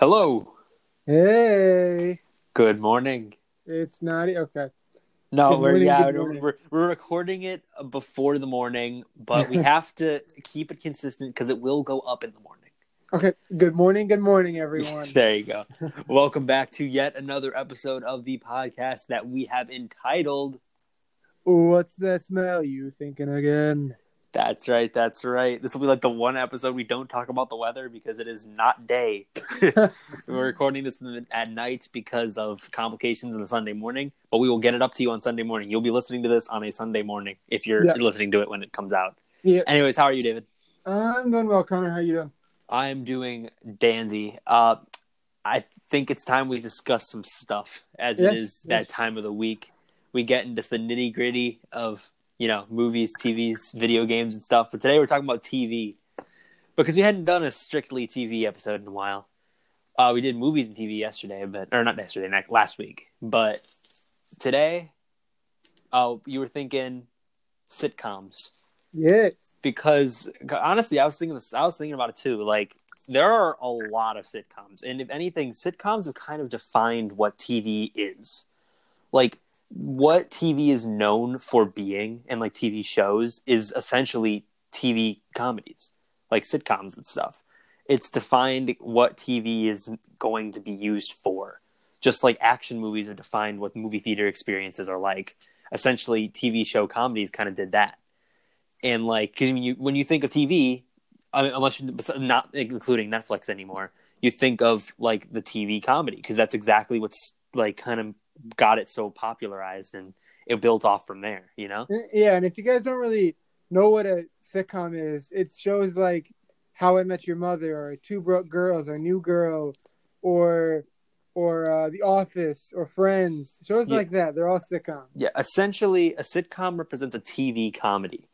Hello. Hey, Good morning. it's not okay. No, Good we're morning, yeah, we're, we're recording it before the morning, but we have to keep it consistent because it will go up in the morning. Okay, good morning, good morning, everyone. there you go. Welcome back to yet another episode of the podcast that we have entitled. What's that smell you thinking again? That's right. That's right. This will be like the one episode we don't talk about the weather because it is not day. we're recording this at night because of complications in the Sunday morning, but we will get it up to you on Sunday morning. You'll be listening to this on a Sunday morning if you're Yeah. listening to it when it comes out. Yeah, Anyways, how are you, David? I'm doing well, Connor. How are you doing? I'm doing dandy. Uh, I think it's time we discuss some stuff as Yeah, it is yeah. that time of the week. We get into the nitty gritty of you know movies, TVs, video games, and stuff. But today we're talking about TV because we hadn't done a strictly TV episode in a while. Uh, we did movies and TV yesterday, but or not yesterday, not last week. But today, oh, you were thinking sitcoms Yes. because honestly, I was thinking this, I was thinking about it too. Like there are a lot of sitcoms, and if anything, sitcoms have kind of defined what TV is. Like what TV is known for being, and like TV shows is essentially TV comedies, like sitcoms and stuff. It's defined what TV is going to be used for. Just like action movies have defined what movie theater experiences are like. Essentially, TV show comedies kind of did that and like because when you when you think of TV, unless you're not including Netflix anymore, you think of like the TV comedy because that's exactly what's like kind of got it so popularized and it built off from there. You know? Yeah, and if you guys don't really know what a sitcom is, it shows like How I Met Your Mother or Two Broke Girls or New Girl or or uh, The Office or Friends. Shows Yeah. like that. They're all sitcoms. Yeah. Essentially, a sitcom represents a TV comedy,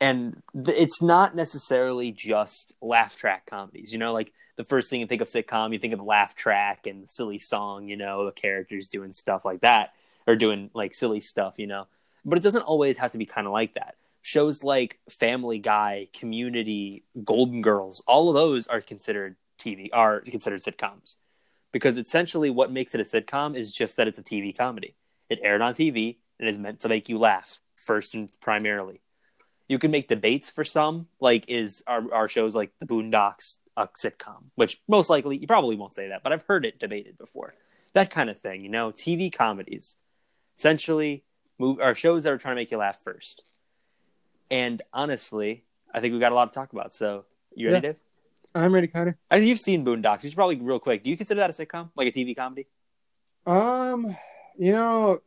and th- it's not necessarily just laugh track comedies. You know, like the first thing you think of sitcom, you think of laugh track and silly song. You know, the characters doing stuff like that or doing like silly stuff. You know, but it doesn't always have to be kind of like that. Shows like Family Guy, Community, Golden Girls, all of those are considered TV are considered sitcoms because essentially what makes it a sitcom is just that it's a TV comedy. It aired on TV and is meant to make you laugh first and primarily. You can make debates for some, like is our, our shows like the Boondocks a sitcom, which most likely you probably won't say that, but I've heard it debated before. That kind of thing, you know, TV comedies, essentially, move are shows that are trying to make you laugh first. And honestly, I think we got a lot to talk about. So, you ready, Yeah. Dave? I'm ready, Connor. I you've seen Boondocks. You should probably real quick. Do you consider that a sitcom, like a TV comedy? Um, you know,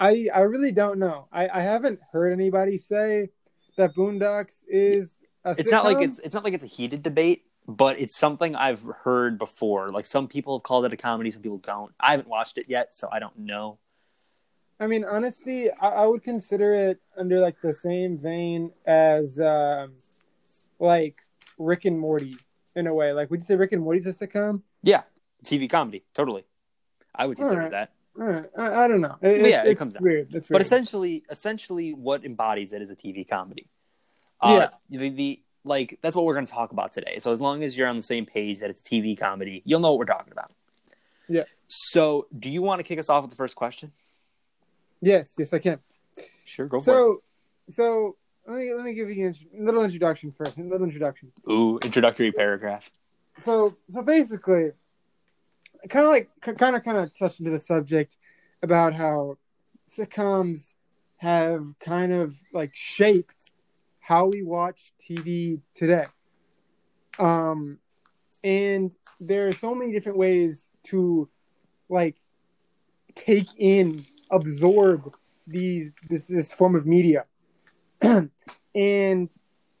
I I really don't know. I I haven't heard anybody say that Boondocks is it's not like it's it's not like it's a heated debate, but it's something I've heard before. Like some people have called it a comedy, some people don't. I haven't watched it yet, so I don't know. I mean, honestly, I, I would consider it under like the same vein as um, like Rick and Morty in a way. Like, would you say Rick and Morty's a sitcom? Yeah, TV comedy, totally. I would consider Alright. that. All right, I, I don't know. It, yeah, it comes weird. It's But weird. essentially, essentially, what embodies it is a TV comedy. Uh, The, the like that's what we're going to talk about today. So as long as you're on the same page that it's TV comedy, you'll know what we're talking about. yes, So, do you want to kick us off with the first question? yes, yes, I can. Sure, go for it. So, so let me let me give you a little introduction first. A little introduction. Ooh, introductory paragraph. so so basically kind of like kind of kind of touched into the subject about how sitcoms have kind of like shaped how we watch TV today. Um and there are so many different ways to like take in absorb these this this form of media. and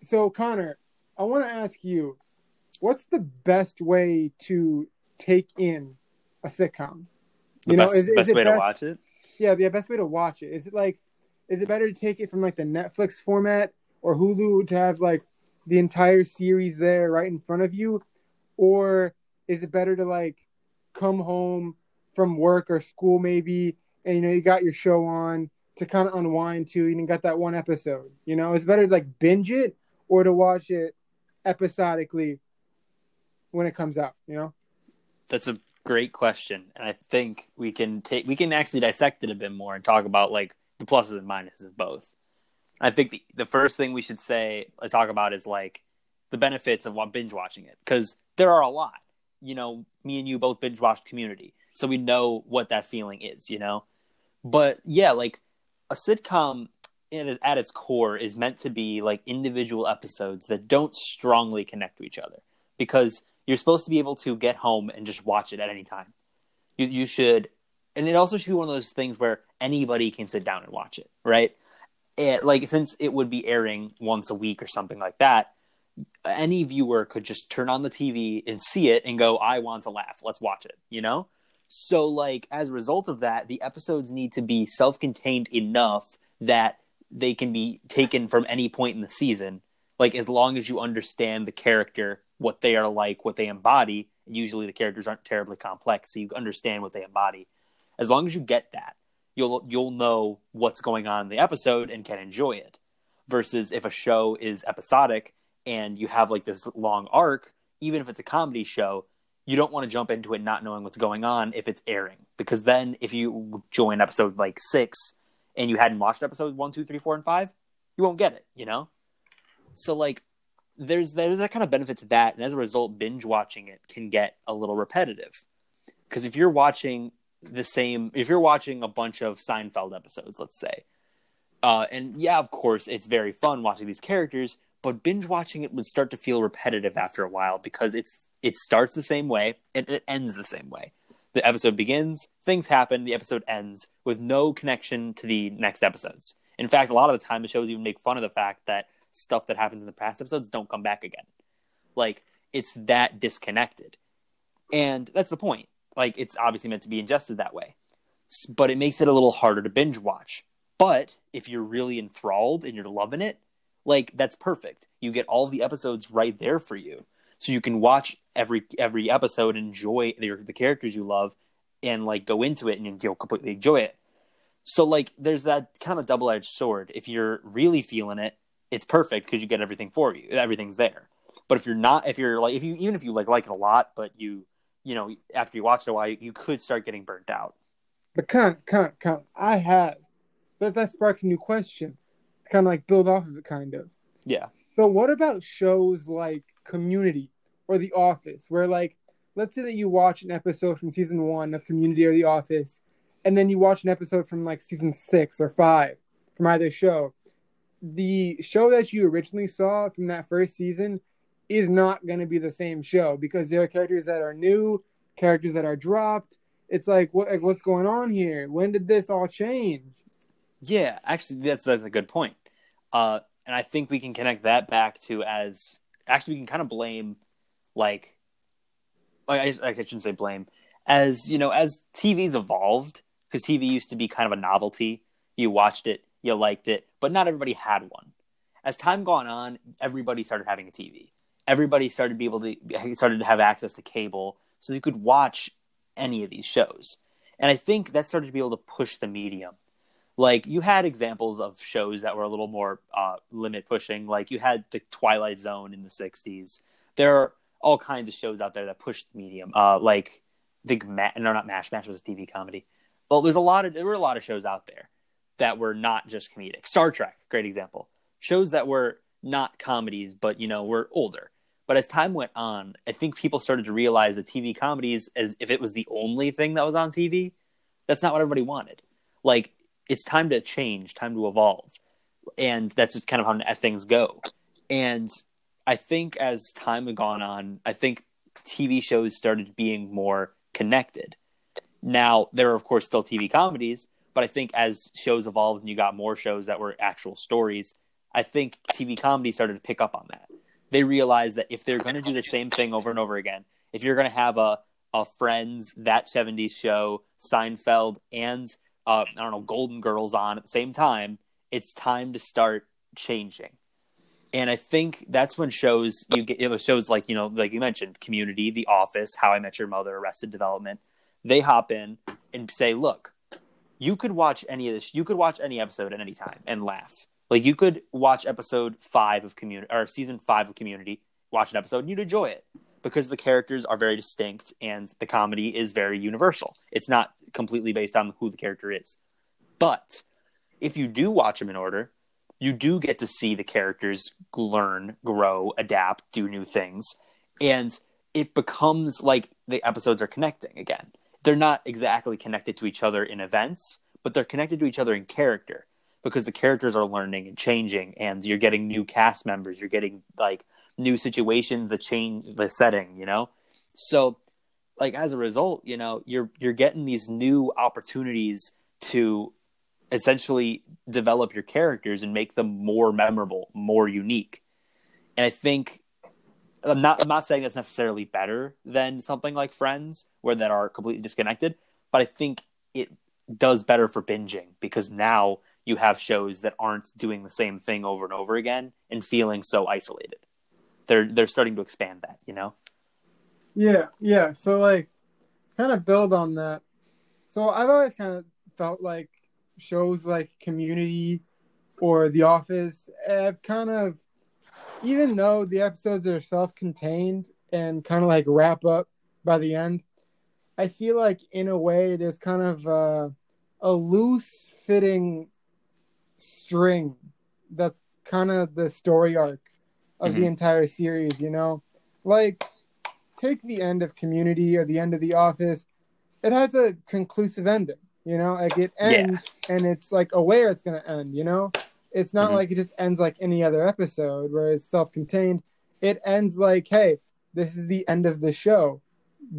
so Connor, I want to ask you what's the best way to take in a sitcom? The best, best way to watch it. Yeah, the best way to watch it. Is it like, is it better to take it from like the Netflix format or Hulu to have like the entire series there right in front of you, or is it better to like come home from work or school maybe, and you know you got your show on to kind of unwind to, and you got that one episode. You know, it's better to like binge it or to watch it episodically when it comes out? You know, That's a great question, and I think we can take we can actually dissect it a bit more and talk about like the pluses and minuses of both. I think the, the first thing we should say let's talk about is like the benefits of binge watching it because there are a lot. You know, me and you both binge watched Community, so we know what that feeling is. You know, but yeah, like a sitcom at its core is meant to be like individual episodes that don't strongly connect to each other because you're supposed to be able to get home and just watch it at any time. You you should, and it also should be one of those things where anybody can sit down and watch it, right? It, like since it would be airing once a week or something like that, any viewer could just turn on the TV and see it and go, "I want to laugh. Let's watch it." You know. So like as a result of that, the episodes need to be self-contained enough that they can be taken from any point in the season. Like as long as you understand the character, what they are like, what they embody. Usually the characters aren't terribly complex, so you understand what they embody. As long as you get that, you'll you'll know what's going on in the episode and can enjoy it. Versus if a show is episodic and you have like this long arc, even if it's a comedy show, you don't want to jump into it not knowing what's going on if it's airing. Because then if you join episode like six and you hadn't watched episode one, two, three, four, and five, you won't get it, you know? So like there's there's that kind of benefit to that, and as a result, binge watching it can get a little repetitive. Because if you're watching the same, if you're watching a bunch of Seinfeld episodes, let's say, uh, and yeah, of course, it's very fun watching these characters, but binge watching it would start to feel repetitive after a while because it's it starts the same way and it ends the same way. The episode begins, things happen, the episode ends with no connection to the next episodes. In fact, a lot of the time, the shows even make fun of the fact that stuff that happens in the past episodes don't come back again. Like it's that disconnected. And that's the point. Like it's obviously meant to be ingested that way. But it makes it a little harder to binge watch. But if you're really enthralled and you're loving it, like that's perfect. You get all the episodes right there for you. So you can watch every every episode, enjoy the, the characters you love, and like go into it and you'll completely enjoy it. So like there's that kind of double edged sword. If you're really feeling it, it's perfect because you get everything for you. Everything's there. But if you're not, if you're like, if you even if you like like it a lot, but you you know after you watch it a while, you could start getting burnt out. But kind, kind. I have that that sparks a new question. Kind of like build off of it, kind of. Yeah. So what about shows like Community or The Office, where like let's say that you watch an episode from season one of Community or The Office, and then you watch an episode from like season six or five from either show, the show that you originally saw from that first season is not going to be the same show because there are characters that are new, characters that are dropped. It's like what like, what's going on here? When did this all change? Yeah, actually, that's that's a good point. Uh, and I think we can connect that back to as actually we can kind of blame like I, I shouldn't say blame as you know as TV's evolved because TV used to be kind of a novelty. You watched it, you liked it, but not everybody had one. As time gone on, everybody started having a TV. Everybody started to be able to started to have access to cable, so you could watch any of these shows. And I think that started to be able to push the medium. Like you had examples of shows that were a little more uh, limit pushing. Like you had the Twilight Zone in the '60s. There are all kinds of shows out there that push the medium. Uh, like I think Ma- no, not Mash. Mash was a TV comedy. But there's a lot of there were a lot of shows out there that were not just comedic. Star Trek, great example. Shows that were not comedies, but you know, were older. But as time went on, I think people started to realize that TV comedies, as if it was the only thing that was on TV, that's not what everybody wanted. Like, it's time to change, time to evolve. And that's just kind of how things go. And I think as time had gone on, I think TV shows started being more connected. Now, there are, of course, still TV comedies, but I think as shows evolved and you got more shows that were actual stories, I think TV comedy started to pick up on that. They realize that if they're going to do the same thing over and over again, if you're going to have a, a Friends, That 70s Show, Seinfeld, and uh, I don't know, Golden Girls on at the same time, it's time to start changing. And I think that's when shows you get you know, shows like you know like you mentioned Community, The Office, How I Met Your Mother, Arrested Development. They hop in and say, "Look, you could watch any of this. You could watch any episode at any time and laugh. Like you could watch episode five of Community or season five of Community, watch an episode and you'd enjoy it. because the characters are very distinct and the comedy is very universal. It's not completely based on who the character is. But if you do watch them in order, you do get to see the characters learn, grow, adapt, do new things, and it becomes like the episodes are connecting again. They're not exactly connected to each other in events, but they're connected to each other in character because the characters are learning and changing and you're getting new cast members, you're getting like new situations the change the setting, you know? So like as a result, you know, you're you're getting these new opportunities to essentially develop your characters and make them more memorable, more unique. And I think I'm not I'm not saying that's necessarily better than something like Friends where that are completely disconnected, but I think it does better for binging because now you have shows that aren't doing the same thing over and over again and feeling so isolated. They're they're starting to expand that, you know? Yeah, yeah. So like kind of build on that. So I've always kind of felt like shows like Community or The Office have kind of even though the episodes are self-contained and kind of like wrap up by the end, I feel like in a way there's kind of a, a loose fitting string that's kind of the story arc of mm-hmm. the entire series, you know? Like take the end of Community or the end of The Office, it has a conclusive ending, you know? Like it ends yeah. and it's like aware it's going to end, you know? It's not mm-hmm. like it just ends like any other episode where it's self-contained. It ends like, hey, this is the end of the show.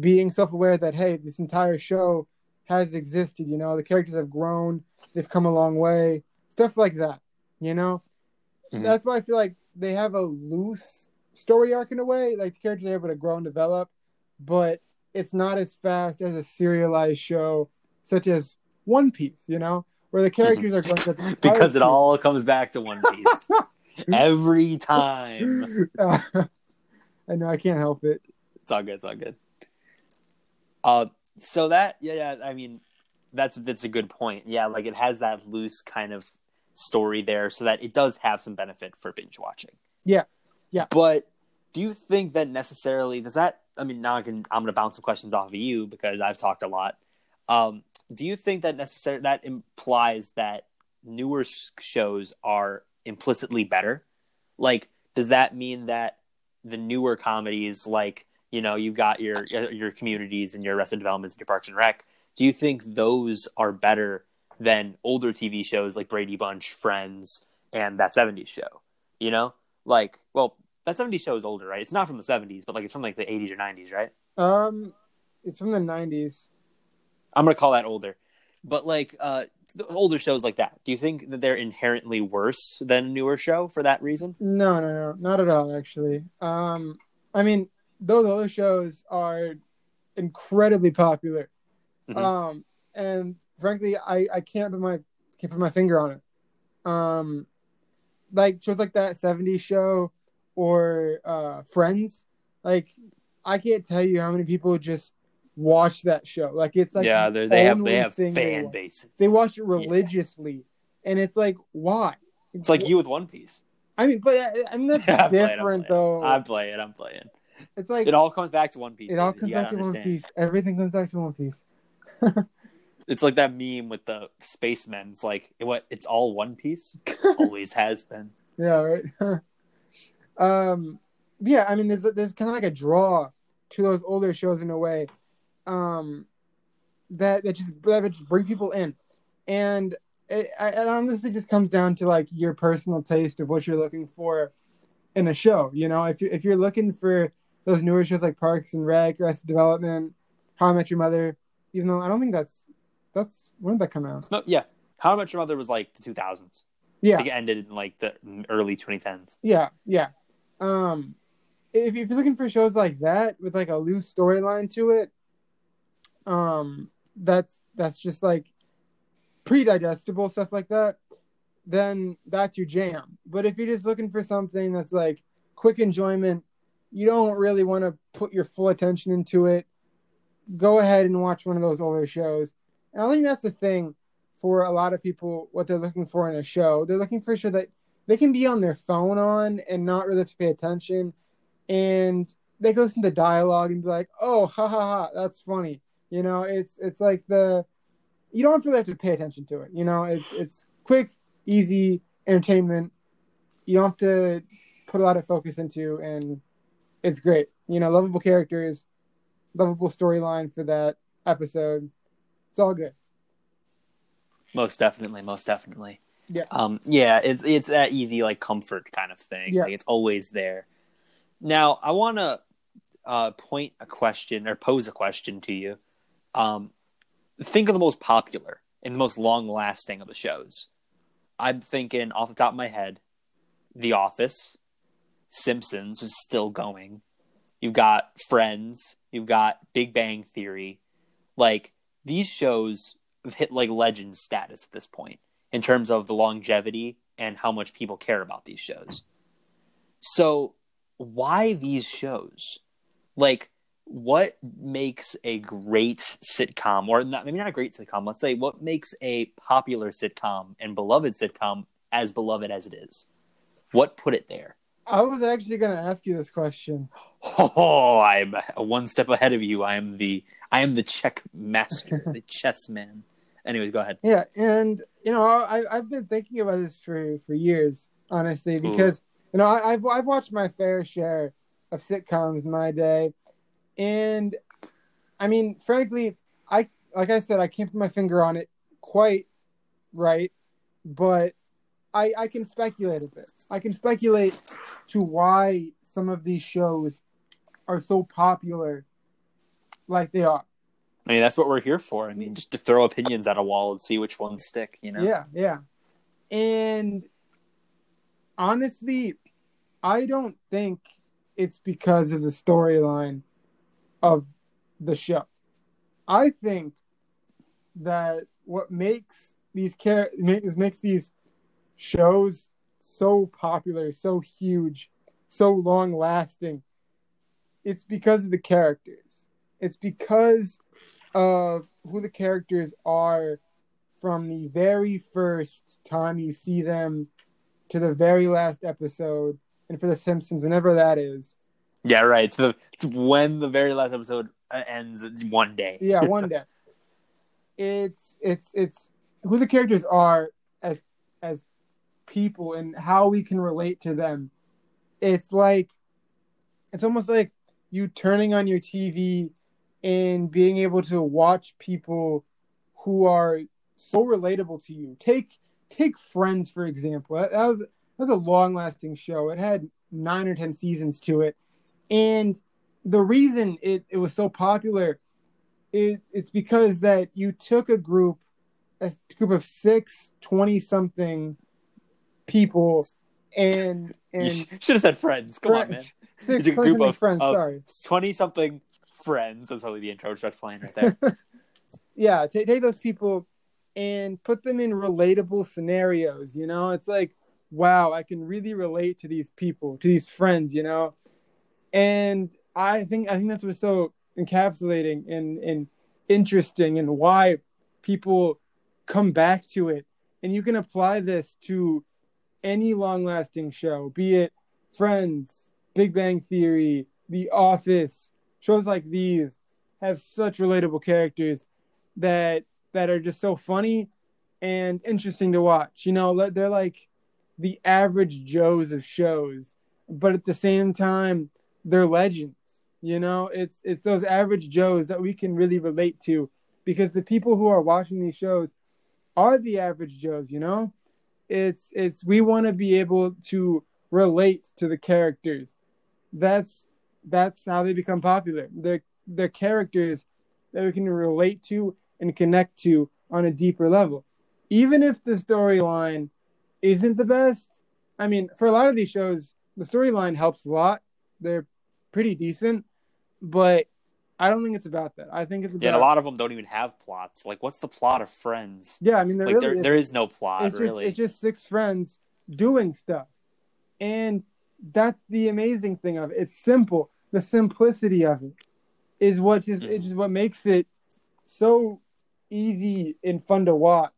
Being self-aware that hey, this entire show has existed. You know, the characters have grown, they've come a long way, stuff like that. You know, mm-hmm. that's why I feel like they have a loose story arc in a way. Like the characters are able to grow and develop, but it's not as fast as a serialized show such as One Piece. You know, where the characters are going to because it all comes back to One Piece every time. Uh, I know I can't help it. It's all good. It's all good. Uh, so that yeah, yeah. I mean, that's that's a good point. Yeah, like it has that loose kind of story there, so that it does have some benefit for binge watching. Yeah, yeah. But do you think that necessarily does that? I mean, now I can. I'm going to bounce some questions off of you because I've talked a lot. Um, do you think that necessarily that implies that newer shows are implicitly better? Like, does that mean that the newer comedies, like you know, you've got your your communities and your Arrested Developments and your Parks and Rec, do you think those are better than older TV shows like Brady Bunch, Friends, and that '70s show? You know, like, well, that '70s show is older, right? It's not from the '70s, but like it's from like the '80s or '90s, right? Um, it's from the '90s. I'm gonna call that older. But like uh, the older shows like that, do you think that they're inherently worse than a newer show for that reason? No, no, no, not at all. Actually, um, I mean, those older shows are incredibly popular, mm-hmm. um, and frankly, I I can't put my can't put my finger on it. Um, like shows like that '70s show or uh, Friends, like I can't tell you how many people just watch that show. Like it's like yeah, the they have they have fan they bases. They watch it religiously, yeah. and it's like why? It's like you with One Piece. I mean, but I mean that's yeah, different though. I'm playing. I'm playing. It's like it all comes back to One Piece. It all comes back to One Piece. Everything comes back to One Piece. it's like that meme with the spacemen. It's like what? It's all One Piece. Always has been. Yeah. Right. um. Yeah. I mean, there's there's kind of like a draw to those older shows in a way um, that that just that just bring people in, and it, it honestly just comes down to like your personal taste of what you're looking for in a show. You know, if you if you're looking for those newer shows like Parks and Rec, Arrested Development, How I Met Your Mother, even though I don't think that's that's when did that come out? No, yeah, How I Met Your Mother was like the 2000s. Yeah, I think it ended in like the early 2010s. Yeah, yeah. Um, if, if you're looking for shows like that with like a loose storyline to it, um that's that's just like pre-digestible stuff like that then that's your jam but if you're just looking for something that's like quick enjoyment you don't really want to put your full attention into it go ahead and watch one of those older shows and i think that's the thing for a lot of people what they're looking for in a show they're looking for a show that they can be on their phone on and not really have to pay attention and they can listen to dialogue and be like, "Oh, ha ha ha, that's funny." You know, it's it's like the you don't really have to pay attention to it. You know, it's it's quick, easy entertainment. You don't have to put a lot of focus into, and it's great. You know, lovable characters, lovable storyline for that episode. It's all good. Most definitely, most definitely. Yeah. Um, yeah, it's it's that easy like comfort kind of thing. Yeah. Like it's always there. Now, I want to uh, point a question or pose a question to you. Um, think of the most popular and most long lasting of the shows. I'm thinking off the top of my head, The Office, Simpsons is still going. You've got Friends, you've got Big Bang Theory. Like these shows have hit like legend status at this point in terms of the longevity and how much people care about these shows. So, why these shows? Like, what makes a great sitcom, or not, maybe not a great sitcom, let's say what makes a popular sitcom and beloved sitcom as beloved as it is? What put it there? I was actually going to ask you this question. Oh, I'm one step ahead of you. I am the I am the check master, the chess man. Anyways, go ahead. Yeah, and you know, I I've been thinking about this for for years, honestly, because you know I, I've I've watched my fair share of sitcoms in my day, and I mean, frankly, I like I said, I can't put my finger on it quite right, but I I can speculate a bit. I can speculate to why some of these shows are so popular, like they are. I mean, that's what we're here for. I mean, just to throw opinions at a wall and see which ones stick, you know? Yeah, yeah. And honestly, I don't think it's because of the storyline of the show. I think that what makes these char- makes makes these shows so popular, so huge, so long lasting. It's because of the characters. It's because of who the characters are from the very first time you see them to the very last episode, and for The Simpsons, whenever that is. Yeah, right. So it's when the very last episode uh, ends one day. Yeah, one day. it's it's it's who the characters are as as people and how we can relate to them. It's like it's almost like you turning on your TV and being able to watch people who are so relatable to you. Take take Friends for example. That, was that was a long lasting show. It had nine or ten seasons to it, and the reason it, it was so popular is it's because that you took a group a group of six 20 something people and and you should have said friends. Come on, man. Six It's a group of, friends. of sorry. twenty something friends. That's how the intro starts playing right there. yeah, take take those people and put them in relatable scenarios. You know, it's like, wow, I can really relate to these people, to these friends. You know, and I think I think that's what's so encapsulating and and interesting, and why people come back to it. And you can apply this to any long lasting show, be it Friends, Big Bang Theory, The Office, shows like these have such relatable characters that that are just so funny and interesting to watch. You know, they're like the average Joes of shows, but at the same time, they're legends. You know, it's it's those average Joes that we can really relate to because the people who are watching these shows are the average Joes, you know? It's it's we want to be able to relate to the characters. That's that's how they become popular. They're they're characters that we can relate to and connect to on a deeper level. Even if the storyline isn't the best, I mean, for a lot of these shows, the storyline helps a lot. They're pretty decent, but I don't think it's about that. I think it's about yeah, and a lot of them don't even have plots. Like, what's the plot of Friends? yeah. I mean, there Like, really there is- there is no plot it's just really. it's just six friends doing stuff and that's the amazing thing of it it's simple the simplicity of it is what just it's just what makes it so easy and fun to watch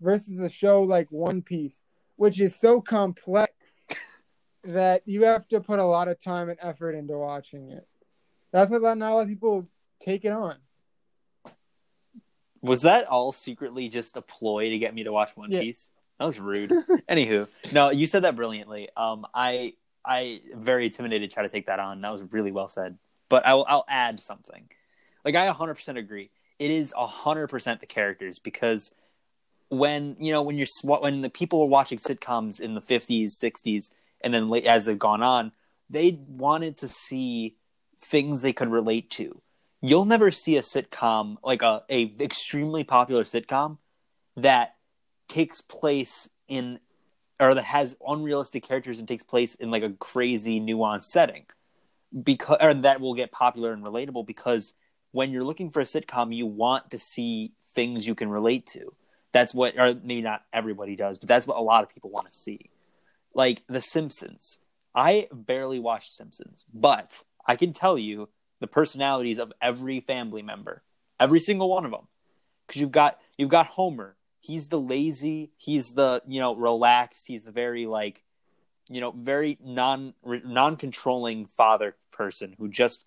versus a show like one piece which is so complex that you have to put a lot of time and effort into watching it That's why not a lot of people take it on. Was that all secretly just a ploy to get me to watch One Yeah. Piece? That was rude. Anywho, no, you said that brilliantly. Um, I I very intimidated to try to take that on. That was really well said. But I'll I'll add something. Like I 100% agree. It is 100% the characters because when you know when you're when the people were watching sitcoms in the 50s, 60s, and then late, as they've gone on, they wanted to see things they could relate to. You'll never see a sitcom like a, a extremely popular sitcom that takes place in or that has unrealistic characters and takes place in like a crazy nuanced setting. Because or that will get popular and relatable because when you're looking for a sitcom you want to see things you can relate to. That's what or maybe not everybody does but that's what a lot of people want to see. Like the simpsons. I barely watched simpsons but i can tell you the personalities of every family member every single one of them because you've got you've got homer he's the lazy he's the you know relaxed he's the very like you know very non non controlling father person who just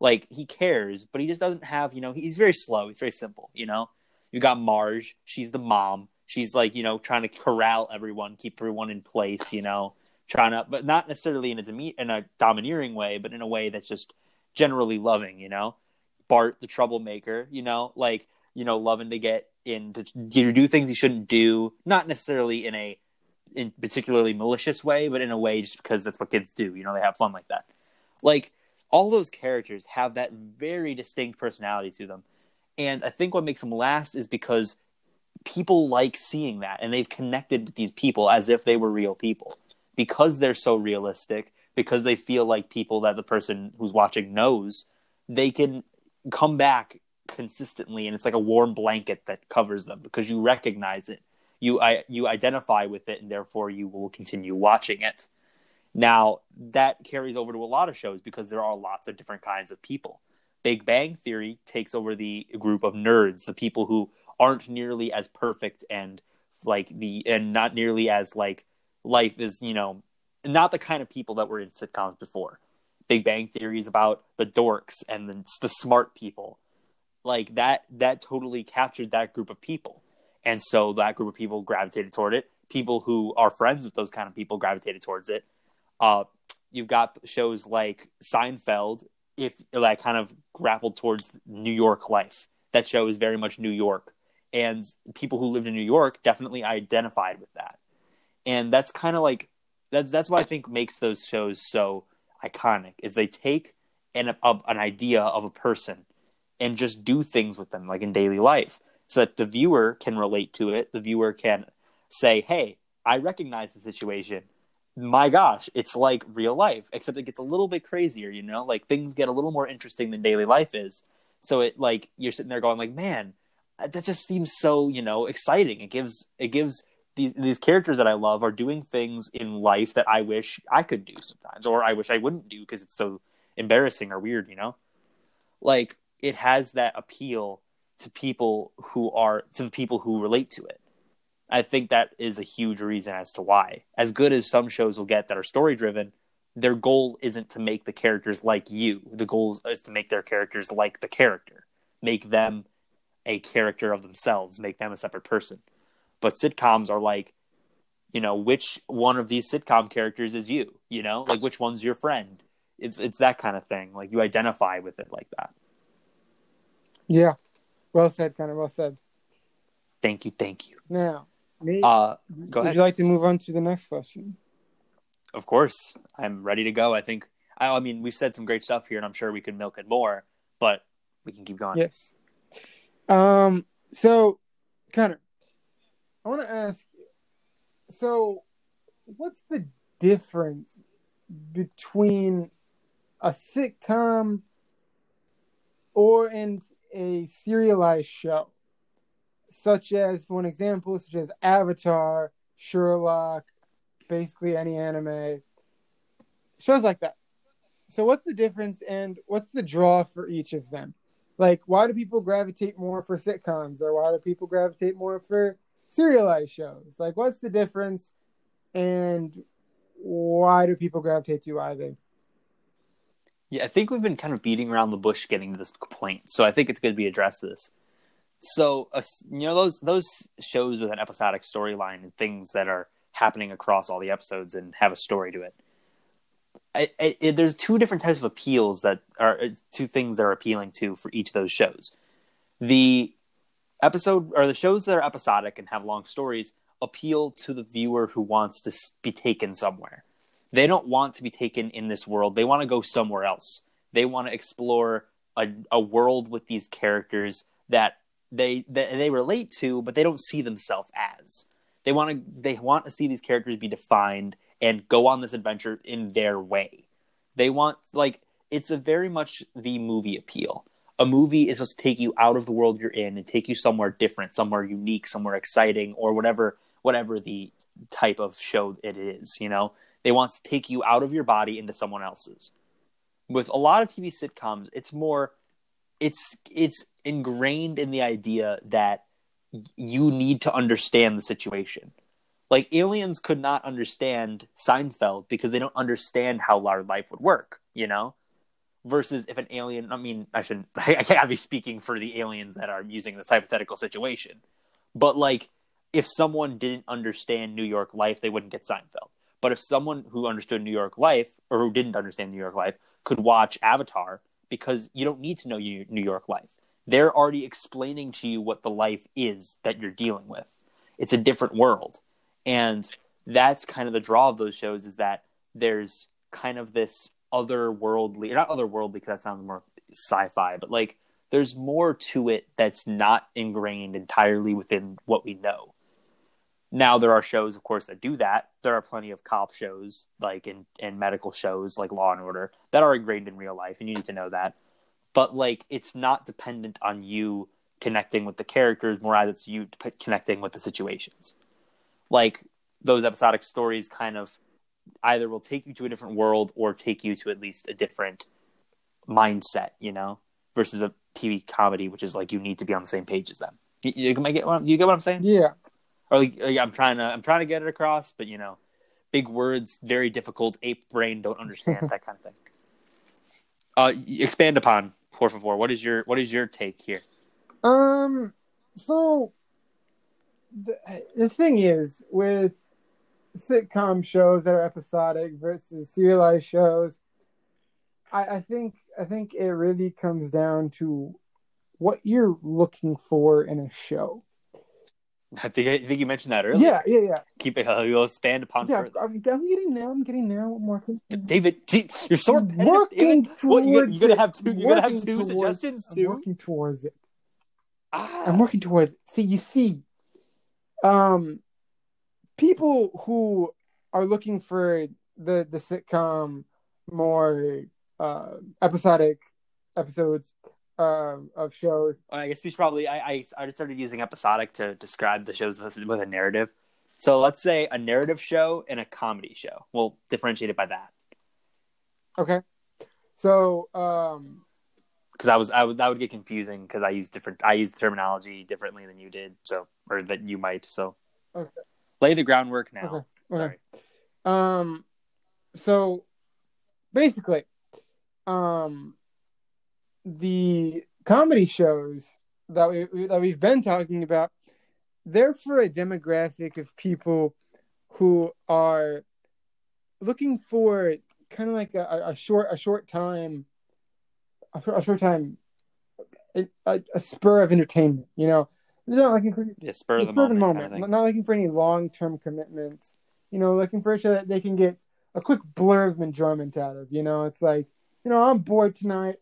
like he cares but he just doesn't have you know he's very slow he's very simple you know? You got marge she's the mom. She's like you know trying to corral everyone keep everyone in place you know? Trying to but not necessarily in a deme- in a domineering way but in a way that's just generally loving you know? Bart the troublemaker you know? Like you know loving to get in to, to do things he shouldn't do not necessarily in a in particularly malicious way but in a way just because that's what kids do you know they have fun like that. Like all those characters have that very distinct personality to them. And i think what makes them last is because people like seeing that and they've connected with these people as if they were real people. Because they're so realistic because they feel like people that the person who's watching knows they can come back consistently and it's like a warm blanket that covers them because you recognize it. You I, you identify with it and therefore you will continue watching it. Now that carries over to a lot of shows because there are lots of different kinds of people. Big bang theory takes over the group of nerds the people who aren't nearly as perfect and like the and not nearly as like life is you know not the kind of people that were in sitcoms before. Big bang theory is about the dorks and the, the smart people like that that totally captured that group of people. And so that group of people gravitated toward it. People who are friends with those kind of people gravitated towards it. Uh, you've got shows like seinfeld if like kind of grappled towards new york life. That show is very much new york. And people who lived in new york definitely identified with that. And that's kind of like that's that's what i think makes those shows so iconic is they take an, a, an idea of a person and just do things with them like in daily life so that the viewer can relate to it. The viewer can say hey i recognize the situation. My gosh it's like real life except it gets a little bit crazier you know? Like things get a little more interesting than daily life is. So it like you're sitting there going like man uh, that just seems so you know exciting. It gives it gives these these characters that i love are doing things in life that i wish i could do sometimes or i wish i wouldn't do because it's so embarrassing or weird you know? Like it has that appeal to people who are to the people who relate to it. I think that is a huge reason as to why. As good as some shows will get that are story driven their goal isn't to make the characters like you. The goal is to make their characters like the character make them a character of themselves make them a separate person. But sitcoms are like you know which one of these sitcom characters is you you know? Like which one's your friend? It's it's that kind of thing. Like you identify with it like that Yeah. Well said, of well said. thank you thank you Now, Nate, uh go would ahead you like to move on to the next question? of course i'm ready to go i think I, I mean we've said some great stuff here and i'm sure we can milk it more but we can keep going Yes. Um. So, Connor, I want to ask. So, what's the difference between a sitcom or in a serialized show, such as for one example, such as Avatar, Sherlock, basically any anime shows like that. So, what's the difference, and what's the draw for each of them? Like, why do people gravitate more for sitcoms, or why do people gravitate more for serialized shows? Like, what's the difference, and why do people gravitate to either? Yeah, I think we've been kind of beating around the bush getting to this point, so I think it's good to be addressed. This, so uh, you know those those shows with an episodic storyline and things that are happening across all the episodes and have a story to it. I, I, it there's two different types of appeals that are uh, two things that are appealing to for each of those shows. The episode or the shows that are episodic and have long stories appeal to the viewer who wants to be taken somewhere they don't want to be taken in this world. They want to go somewhere else. They want to explore a, a world with these characters that they that they relate to, but they don't see themselves as. They want to they want to see these characters be defined and go on this adventure in their way. They want like it's a very much the movie appeal. A movie is supposed to take you out of the world you're in and take you somewhere different, somewhere unique, somewhere exciting, or whatever whatever the type of show it is. You know, they want to take you out of your body into someone else's. With a lot of TV sitcoms, it's more it's it's ingrained in the idea that you need to understand the situation. Like aliens could not understand Seinfeld because they don't understand how our life would work, you know? Versus if an alien, I mean, I shouldn't, I can't be speaking for the aliens that are using this hypothetical situation. But like, if someone didn't understand New York life, they wouldn't get Seinfeld. But if someone who understood New York life or who didn't understand New York life could watch Avatar, because you don't need to know New York life, they're already explaining to you what the life is that you're dealing with. It's a different world. And that's kind of the draw of those shows is that there's kind of this otherworldly, not otherworldly because that sounds more sci-fi, but like there's more to it that's not ingrained entirely within what we know. Now there are shows, of course, that do that. There are plenty of cop shows, like in, in medical shows, like Law and Order, that are ingrained in real life, and you need to know that. But like, it's not dependent on you connecting with the characters, more as it's you connecting with the situations. Like those episodic stories, kind of either will take you to a different world or take you to at least a different mindset, you know, versus a TV comedy, which is like you need to be on the same page as them. You, you, get what, you get what I'm saying? Yeah or like, I'm trying to I'm trying to get it across, but you know, big words, very difficult. Ape brain don't understand that kind of thing. Uh, expand upon por favor. What is your what is your take here? Um, so the the thing is with sitcom shows that are episodic versus serialized shows, I, I think I think it really comes down to what you're looking for in a show. I think I think you mentioned that earlier. Yeah, yeah, yeah. Keep it. Uh, you'll expand upon yeah, further. I'm, I'm getting there. I'm getting there. I'm working. David, you're so. Working David. What, you, are gonna have two. You're gonna have two towards, suggestions too. I'm working towards it. Ah. I'm working towards it. See, you see, um, people who are looking for the the sitcom more uh episodic episodes uh, of shows. I guess we should probably. I, I I started using episodic to describe the shows with a narrative. So let's say a narrative show and a comedy show. We'll differentiate it by that. Okay. So, um, because I was I was that would get confusing because I use different I use the terminology differently than you did, so or that you might. So, okay. lay the groundwork now. Okay. Sorry. Um, so basically, um, the comedy shows that we that we've been talking about, they're for a demographic of people who are looking for kind of like a, a short a short time a, a short time a, a, spur of entertainment you know? They're not looking for yeah, spur, of the, spur moment, of the moment kind of not looking for any long-term commitments you know looking for a show that they can get a quick blur of enjoyment out of you know? It's like you know i'm bored tonight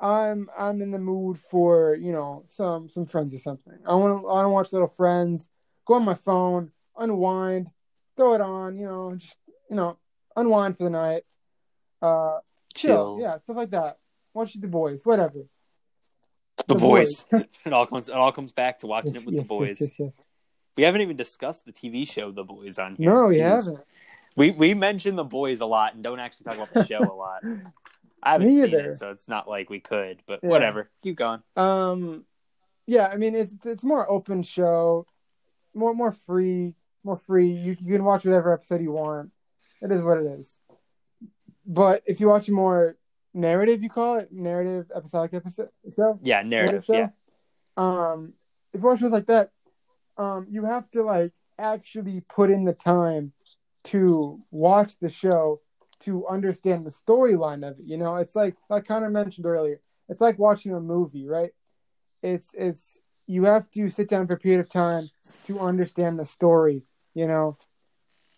I'm I'm in the mood for you know some some friends or something. I want to I want to watch Little Friends. Go on my phone, unwind, throw it on. You know, just you know, unwind for the night. Uh, chill, chill. yeah, stuff like that. Watch the boys, whatever. The, the boys. boys. it all comes it all comes back to watching yes, it with yes, the boys. Yes, we haven't even discussed the TV show The Boys on here. No, we Jeez. haven't. We we mention the boys a lot and don't actually talk about the show a lot. I haven't Me seen either. it, so it's not like we could. But yeah. whatever, keep going. Um, yeah, I mean it's it's more open show, more more free, more free. You, you can watch whatever episode you want. It is what it is. But if you watch a more narrative. You call it narrative episodic episode show. Yeah, narrative. show. Yeah. Um, if you watch shows like that, um, you have to like actually put in the time to watch the show to understand the storyline of it. You know, it's like like Connor mentioned earlier. It's like watching a movie, right? It's it's you have to sit down for a period of time to understand the story. You know,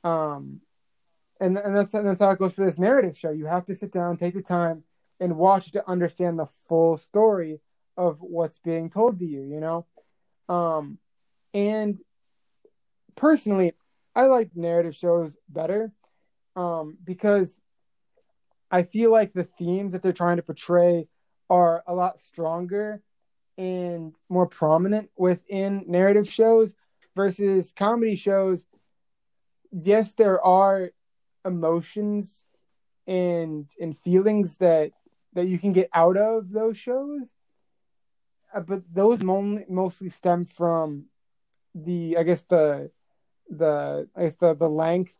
um, and and that's and that's how it goes for this narrative show. You have to sit down, take the time, and watch to understand the full story of what's being told to you. You know, um, and personally, I like narrative shows better um, because I feel like the themes that they're trying to portray are a lot stronger and more prominent within narrative shows versus comedy shows. Yes, there are emotions and and feelings that that you can get out of those shows, uh, but those mo- mostly stem from the I guess the the I guess the the length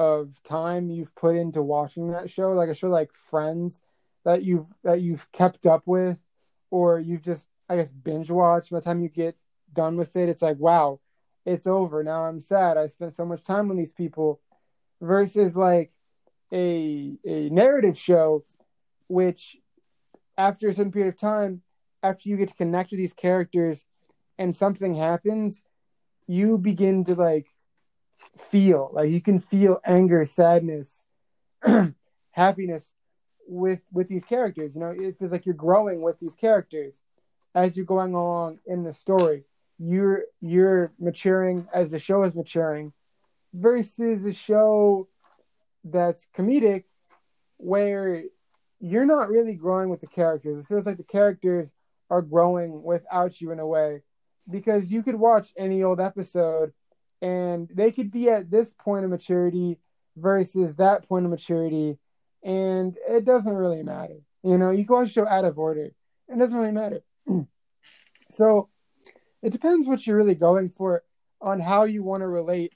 of time you've put into watching that show, like a show like Friends that you've that you've kept up with, or you've just I guess binge watched. By the time you get done with it, it's like wow, it's over. Now I'm sad. I spent so much time with these people, versus like a a narrative show, which after a certain period of time, after you get to connect with these characters, and something happens, you begin to like feel like you can feel anger sadness happiness with with these characters you know? It feels like you're growing with these characters as you're going along in the story you're you're maturing as the show is maturing versus a show that's comedic where you're not really growing with the characters. It feels like the characters are growing without you in a way because you could watch any old episode and they could be at this point of maturity versus that point of maturity and it doesn't really matter. You know you can watch a show out of order it doesn't really matter. So it depends what you're really going for on how you want to relate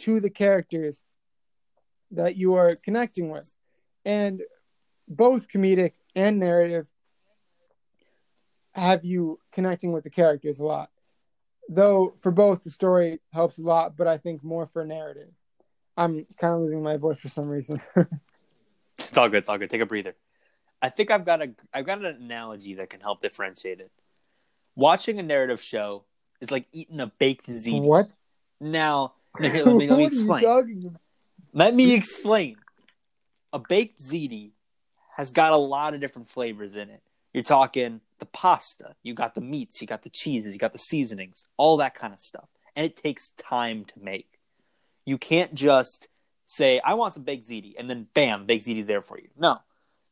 to the characters that you are connecting with. And both comedic and narrative have you connecting with the characters a lot though for both the story helps a lot, but I think more for narrative. I'm kind of losing my voice for some reason. it's all good. It's all good. Take a breather. I think I've got a I've got an analogy that can help differentiate it. Watching a narrative show is like eating a baked ziti. What? Now, let me, let me explain. Let me explain. A baked ziti has got a lot of different flavors in it. You're talking the pasta, you got the meats, you got the cheeses, you got the seasonings, all that kind of stuff. And it takes time to make. You can't just say, I want some baked ziti, and then bam, baked ziti's there for you. No.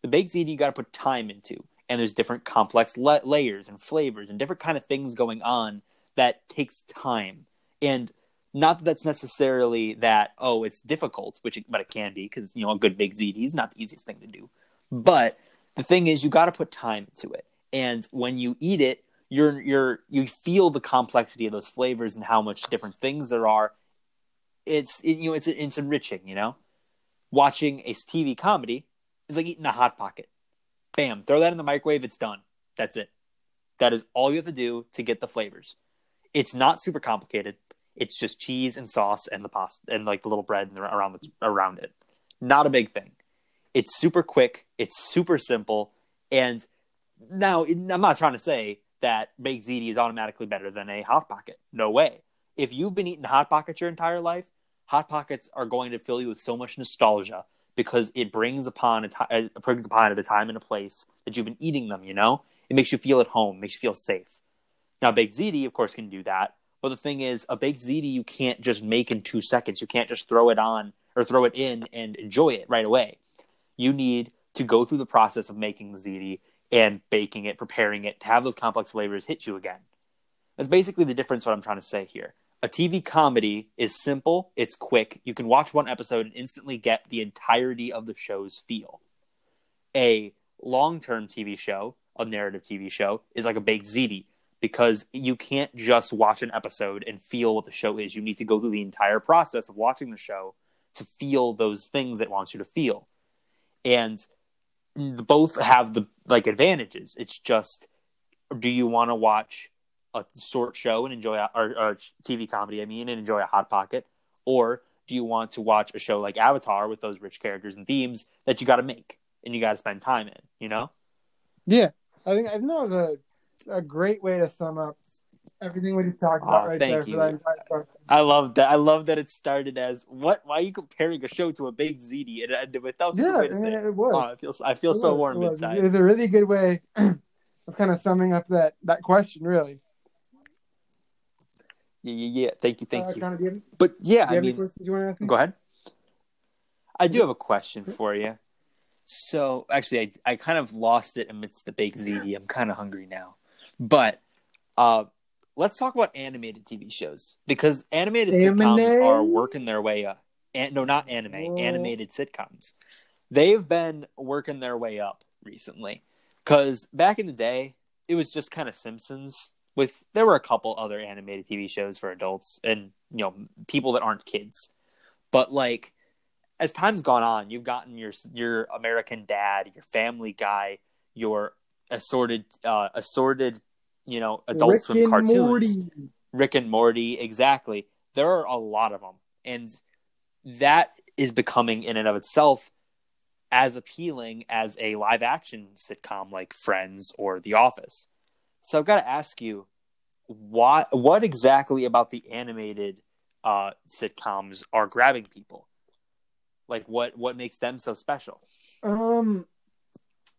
The baked ziti you got to put time into. And there's different complex la- layers and flavors and different kind of things going on that takes time. And not that that's necessarily that, oh, it's difficult, which it, but it can be because, you know, a good baked ziti is not the easiest thing to do. But the thing is, you got to put time into it and when you eat it you're you're you feel the complexity of those flavors and how much different things there are. It's it, you know it's it's enriching you know? Watching a tv comedy is like eating a hot pocket. Bam throw that in the microwave it's done. That's it. That is all you have to do to get the flavors. It's not super complicated. It's just cheese and sauce and the pasta and like the little bread around around it. Not a big thing. It's super quick. It's super simple. And now, I'm not trying to say that baked ziti is automatically better than a hot pocket. No way. If you've been eating hot pockets your entire life, hot pockets are going to fill you with so much nostalgia because it brings upon a t- uh, it brings upon at a time and a place that you've been eating them. You know, it makes you feel at home, makes you feel safe. Now, baked ziti, of course, can do that. But the thing is, a baked ziti you can't just make in two seconds. You can't just throw it on or throw it in and enjoy it right away. You need to go through the process of making the ziti and baking it, preparing it to have those complex flavors hit you again. That's basically the difference what I'm trying to say here. A TV comedy is simple, it's quick. You can watch one episode and instantly get the entirety of the show's feel. A long-term TV show, a narrative TV show, is like a baked ziti because you can't just watch an episode and feel what the show is. You need to go through the entire process of watching the show to feel those things it wants you to feel. And both have the like advantages. It's just, do you want to watch a short show and enjoy a, or, or TV comedy? I mean, and enjoy a hot pocket, or do you want to watch a show like Avatar with those rich characters and themes that you got to make and you got to spend time in? You know? Yeah, I think I think that was a a great way to sum up everything we just talked about right thank there you. I love that. I love that it started as what? Why are you comparing a show to a big ziti? It ended with that was Yeah, way to I say it. it was. Oh, I feel I feel It so was, warm it inside. It was a really good way of kind of summing up that that question. Really. Yeah, yeah, yeah. Thank you, thank uh, you. Connor, do you have, But yeah, I mean, questions you want to ask me? go ahead. I do have a question for you. So actually, I I kind of lost it amidst the baked ziti. I'm kind of hungry now, but uh, let's talk about animated TV shows because animated sitcoms are working their way up. No, not anime, animated sitcoms. They've been working their way up recently because back in the day, it was just kind of Simpsons. With there were a couple other animated TV shows for adults and you know people that aren't kids, but like as time's gone on, you've gotten your your American Dad, your Family Guy, your assorted uh, assorted you know Adult Rick Swim cartoons. Morty. Rick and Morty, exactly. There are a lot of them, and that is becoming in and of itself as appealing as a live action sitcom like Friends or The Office. So I've got to ask you, why? What exactly about the animated uh, sitcoms are grabbing people? Like, what what makes them so special? Um,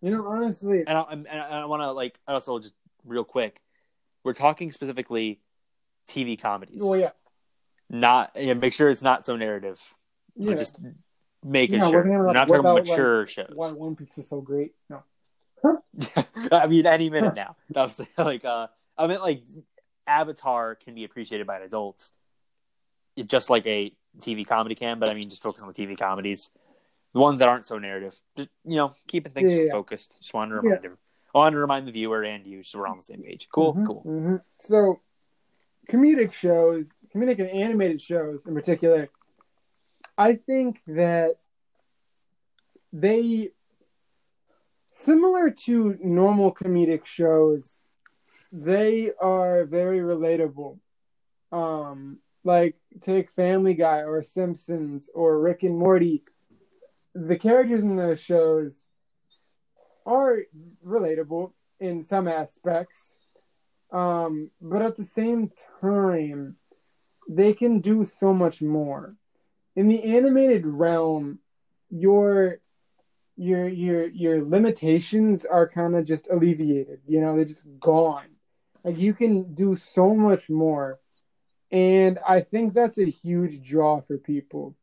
you know, honestly, And I, and I want to like I also just real quick, we're talking specifically TV comedies. well, yeah, not yeah, make sure it's not so narrative. yeah. But just making Yeah, sure. We're like- not talking about about, like, mature shows. Why One Piece is so great? No. I mean, any minute now. That was like uh, I meant like Avatar can be appreciated by adults, it, just like a TV comedy can. But I mean, just focus on the TV comedies, the ones that aren't so narrative. Just you know, keeping things Yeah, yeah, yeah. focused. Just wanted to remind him. I want to remind the viewer and you, so we're on the same page. Cool, Mhm, cool. mhm. So, comedic shows, comedic and animated shows in particular, I think that they, similar to normal comedic shows, they are very relatable. Um, like take Family Guy or Simpsons or Rick and Morty. The characters in those shows are relatable in some aspects. Um, but at the same time, they can do so much more. In the animated realm, your your your your limitations are kind of just alleviated. You know, they're just gone. Like you can do so much more, and I think that's a huge draw for people.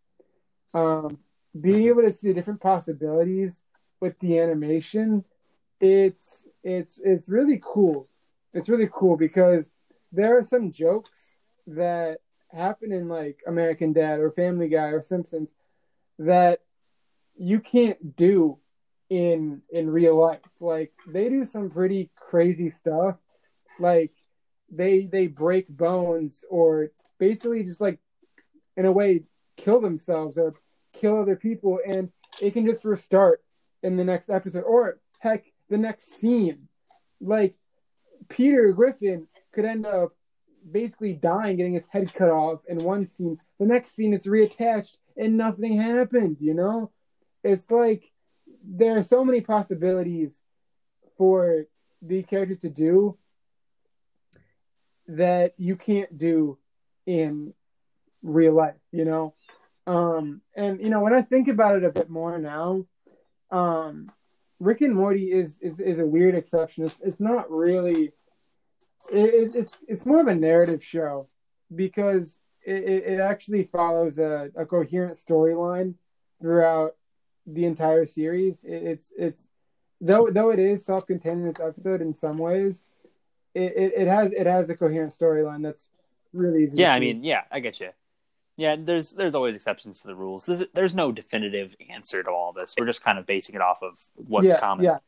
Um, being able to see the different possibilities with the animation, it's it's it's really cool. It's really cool because there are some jokes that happen in like American Dad or Family Guy or Simpsons that you can't do in in real life. Like they do some pretty crazy stuff. Like they they break bones or basically just like in a way kill themselves or kill other people and it can just restart in the next episode or heck the next scene. Like Peter Griffin could end up basically dying, getting his head cut off in one scene. The next scene, it's reattached and nothing happened, you know? It's like there are so many possibilities for these characters to do that you can't do in real life, you know? Um, and you know, when I think about it a bit more now, um, Rick and Morty is is, is a weird exception. It's it's not really it, it's it's more of a narrative show because it, it, actually follows a, a coherent storyline throughout the entire series. It, it's it's though though it is self contained in its episode in some ways, it, it, it has it has a coherent storyline that's really Yeah, I mean, yeah, I get you. Yeah, there's there's always exceptions to the rules. There's there's no definitive answer to all this. We're just kind of basing it off of what's yeah, common. Yeah,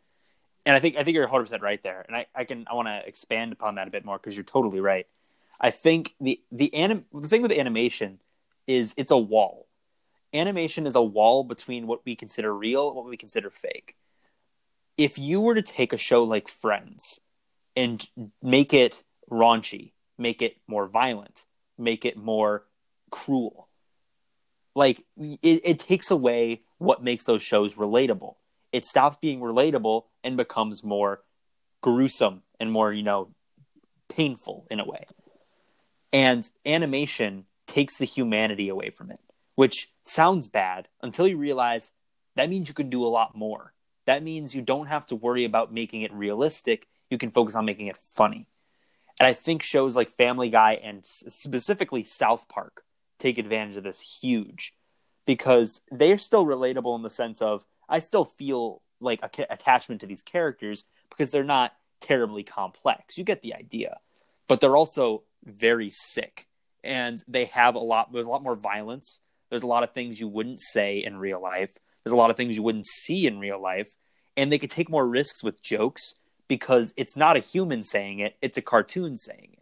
And I think I think you're 100 percent right there. And I, I can I want to expand upon that a bit more because you're totally right. I think the the anim the thing with animation is it's a wall. Animation is a wall between what we consider real and what we consider fake. if you were to take a show like Friends and make it raunchy, make it more violent, make it more cruel, like it, it takes away what makes those shows relatable. It stops being relatable and becomes more gruesome and more, you know, painful in a way. And animation takes the humanity away from it, which sounds bad until you realize that means you can do a lot more. That means you don't have to worry about making it realistic. You can focus on making it funny. And I think shows like Family Guy and specifically South Park take advantage of this huge because they're still relatable in the sense of I still feel like a attachment to these characters because they're not terribly complex. You get the idea. But they're also very sick and they have a lot there's a lot more violence. There's a lot of things you wouldn't say in real life. There's a lot of things you wouldn't see in real life and they could take more risks with jokes because it's not a human saying it, it's a cartoon saying it.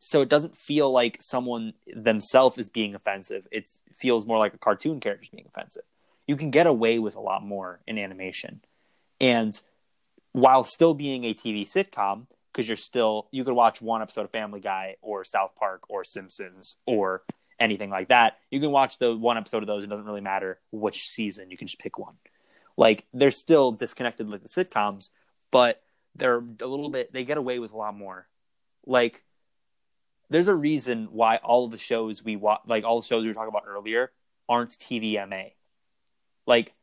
So it doesn't feel like someone themselves is being offensive. It feels more like a cartoon character is being offensive. You can get away with a lot more in animation. And while still being a TV sitcom, because you're still you could watch one episode of Family Guy or South Park or Simpsons or anything like that. You can watch the one episode of those. It doesn't really matter which season. You can just pick one. Like they're still disconnected like the sitcoms, but they're a little bit. They get away with a lot more. Like there's a reason why all of the shows we watch, like all the shows we were talking about earlier, aren't TVMA. Like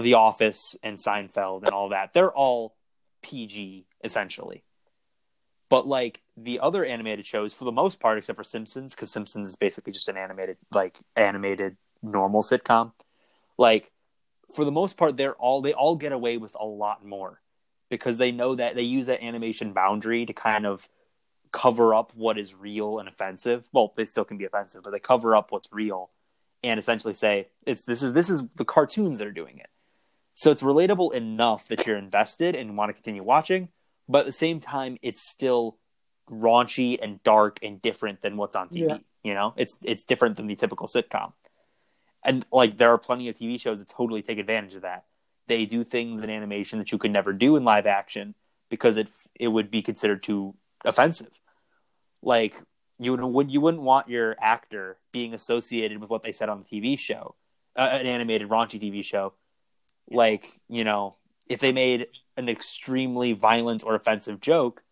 The Office and Seinfeld and all that. They're all PG essentially. But like the other animated shows, for the most part, except for Simpsons, because Simpsons is basically just an animated, like animated normal sitcom. Like for the most part, they're all they all get away with a lot more because they know that they use that animation boundary to kind of cover up what is real and offensive. Well, they still can be offensive, but they cover up what's real and essentially say it's this is this is the cartoons that are doing it. So it's relatable enough that you're invested and want to continue watching, but at the same time, it's still raunchy and dark and different than what's on TV. Yeah. You know, it's it's different than the typical sitcom. And like there are plenty of TV shows that totally take advantage of that. They do things in animation that you could never do in live action because it it would be considered too offensive. Like you would you wouldn't want your actor being associated with what they said on the TV show, uh, an animated raunchy TV show. Like you know, if they made an extremely violent or offensive joke,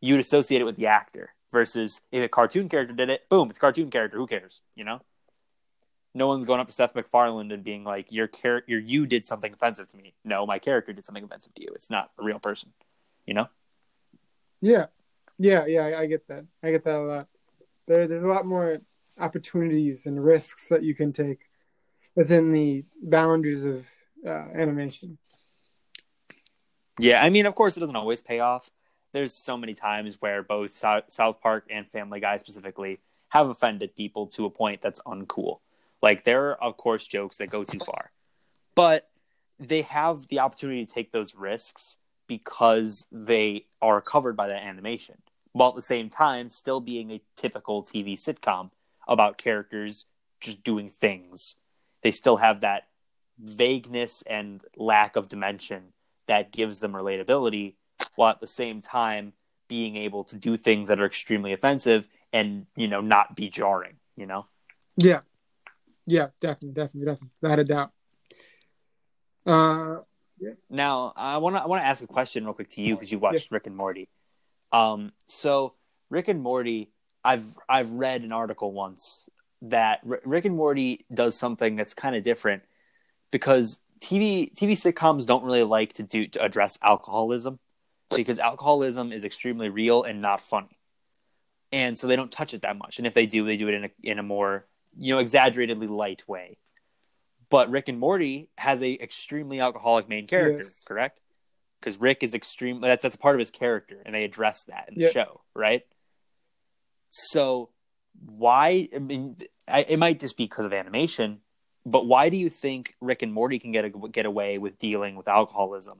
you'd associate it with the actor. Versus if a cartoon character did it, boom, it's cartoon character. Who cares? You know. No one's going up to Seth MacFarlane and being like, "Your character, you did something offensive to me." No, my character did something offensive to you. It's not a real person. You know. Yeah, yeah, yeah. I get that. I get that a lot. There, there's a lot more opportunities and risks that you can take within the boundaries of uh, animation. Yeah, I mean, of course, it doesn't always pay off. There's so many times where both South Park and Family Guy specifically have offended people to a point that's uncool. Like there are, of course, jokes that go too far, but they have the opportunity to take those risks because they are covered by that animation, while at the same time still being a typical TV sitcom about characters just doing things. They still have that vagueness and lack of dimension that gives them relatability while at the same time being able to do things that are extremely offensive and you know not be jarring you know yeah yeah definitely definitely definitely without a doubt uh yeah. now i want to i want to ask a question real quick to you because you watched yes. rick and morty um so rick and morty i've i've read an article once that R- rick and morty does something that's kind of different because TV TV sitcoms don't really like to do to address alcoholism because alcoholism is extremely real and not funny, and so they don't touch it that much. And if they do, they do it in a in a more you know exaggeratedly light way. But Rick and Morty has a extremely alcoholic main character, yes. correct? Because Rick is extreme. That's that's a part of his character, and they address that in the yes. show, right? So why? I mean, I, it might just be because of animation, but why do you think Rick and Morty can get a, get away with dealing with alcoholism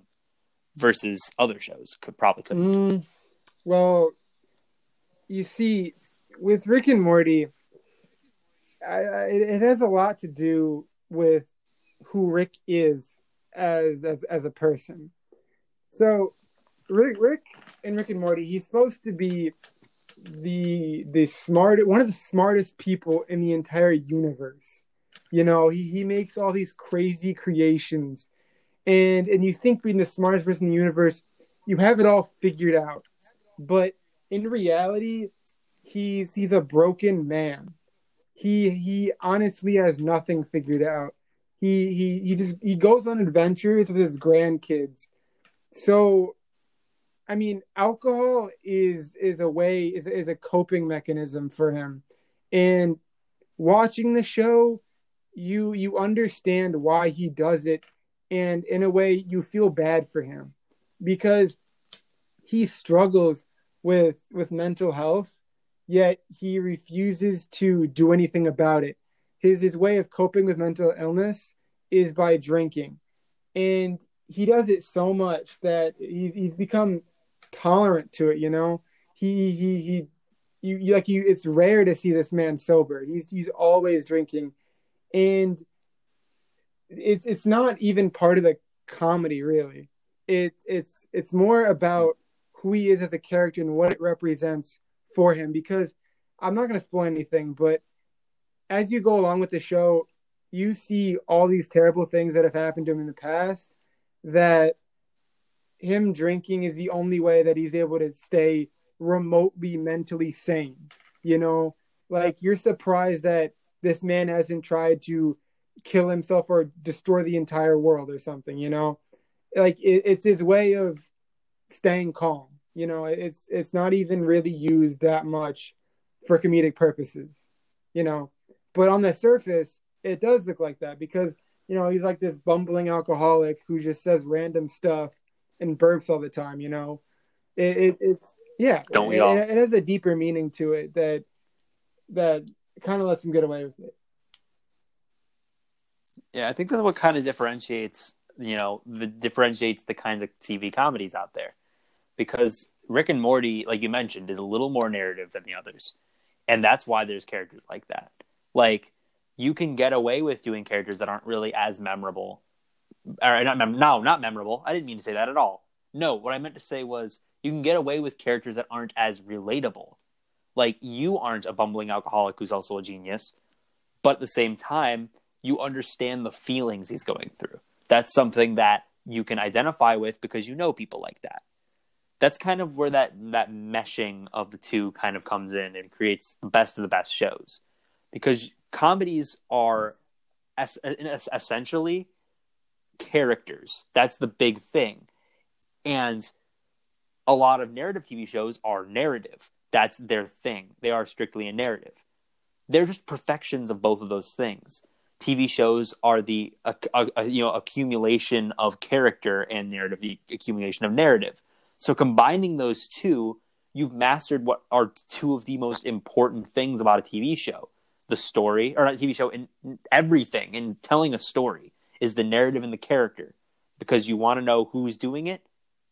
versus other shows could probably couldn't? Mm, well, you see, with Rick and Morty, I, I, it has a lot to do with who Rick is as as as a person. So Rick, Rick and Rick and Morty, he's supposed to be the the smart one of the smartest people in the entire universe. You know, he, he makes all these crazy creations. And and you think being the smartest person in the universe, you have it all figured out. But in reality, he's he's a broken man. He he honestly has nothing figured out. He he he just he goes on adventures with his grandkids. So I mean, alcohol is is a way is is a coping mechanism for him. And watching the show, you you understand why he does it. And in a way you feel bad for him because he struggles with with mental health yet he refuses to do anything about it. His his way of coping with mental illness is by drinking. And he does it so much that he's, he's become tolerant to it you know? He he he you, you like you it's rare to see this man sober. He's he's always drinking. And it's it's not even part of the comedy really. It's it's it's more about who he is as a character and what it represents for him because i'm not going to spoil anything but as you go along with the show you see all these terrible things that have happened to him in the past that him drinking is the only way that he's able to stay remotely mentally sane you know? Like you're surprised that this man hasn't tried to kill himself or destroy the entire world or something you know? Like it, it's his way of staying calm you know? It's it's not even really used that much for comedic purposes you know? But on the surface it does look like that because you know he's like this bumbling alcoholic who just says random stuff and burps all the time you know it, it it's yeah Don't we it, all? it, it has a deeper meaning to it that that kind of lets him get away with it Yeah, I think that's what kind of differentiates, you know, the differentiates the kinds of TV comedies out there. Because Rick and Morty, like you mentioned, is a little more narrative than the others. And that's why there's characters like that. Like you can get away with doing characters that aren't really as memorable. Or not mem- no, not memorable. I didn't mean to say that at all. No, what I meant to say was you can get away with characters that aren't as relatable. Like you aren't a bumbling alcoholic who's also a genius, but at the same time, you understand the feelings he's going through. That's something that you can identify with because you know people like that. That's kind of where that that meshing of the two kind of comes in and creates the best of the best shows. Because comedies are es- es- essentially characters. That's the big thing. And a lot of narrative TV shows are narrative. That's their thing. They are strictly a narrative. They're just perfections of both of those things. TV shows are the uh, uh, you know accumulation of character and narrative, the accumulation of narrative. So combining those two, you've mastered what are two of the most important things about a TV show: the story, or not TV show, and everything. In telling a story is the narrative and the character, because you want to know who's doing it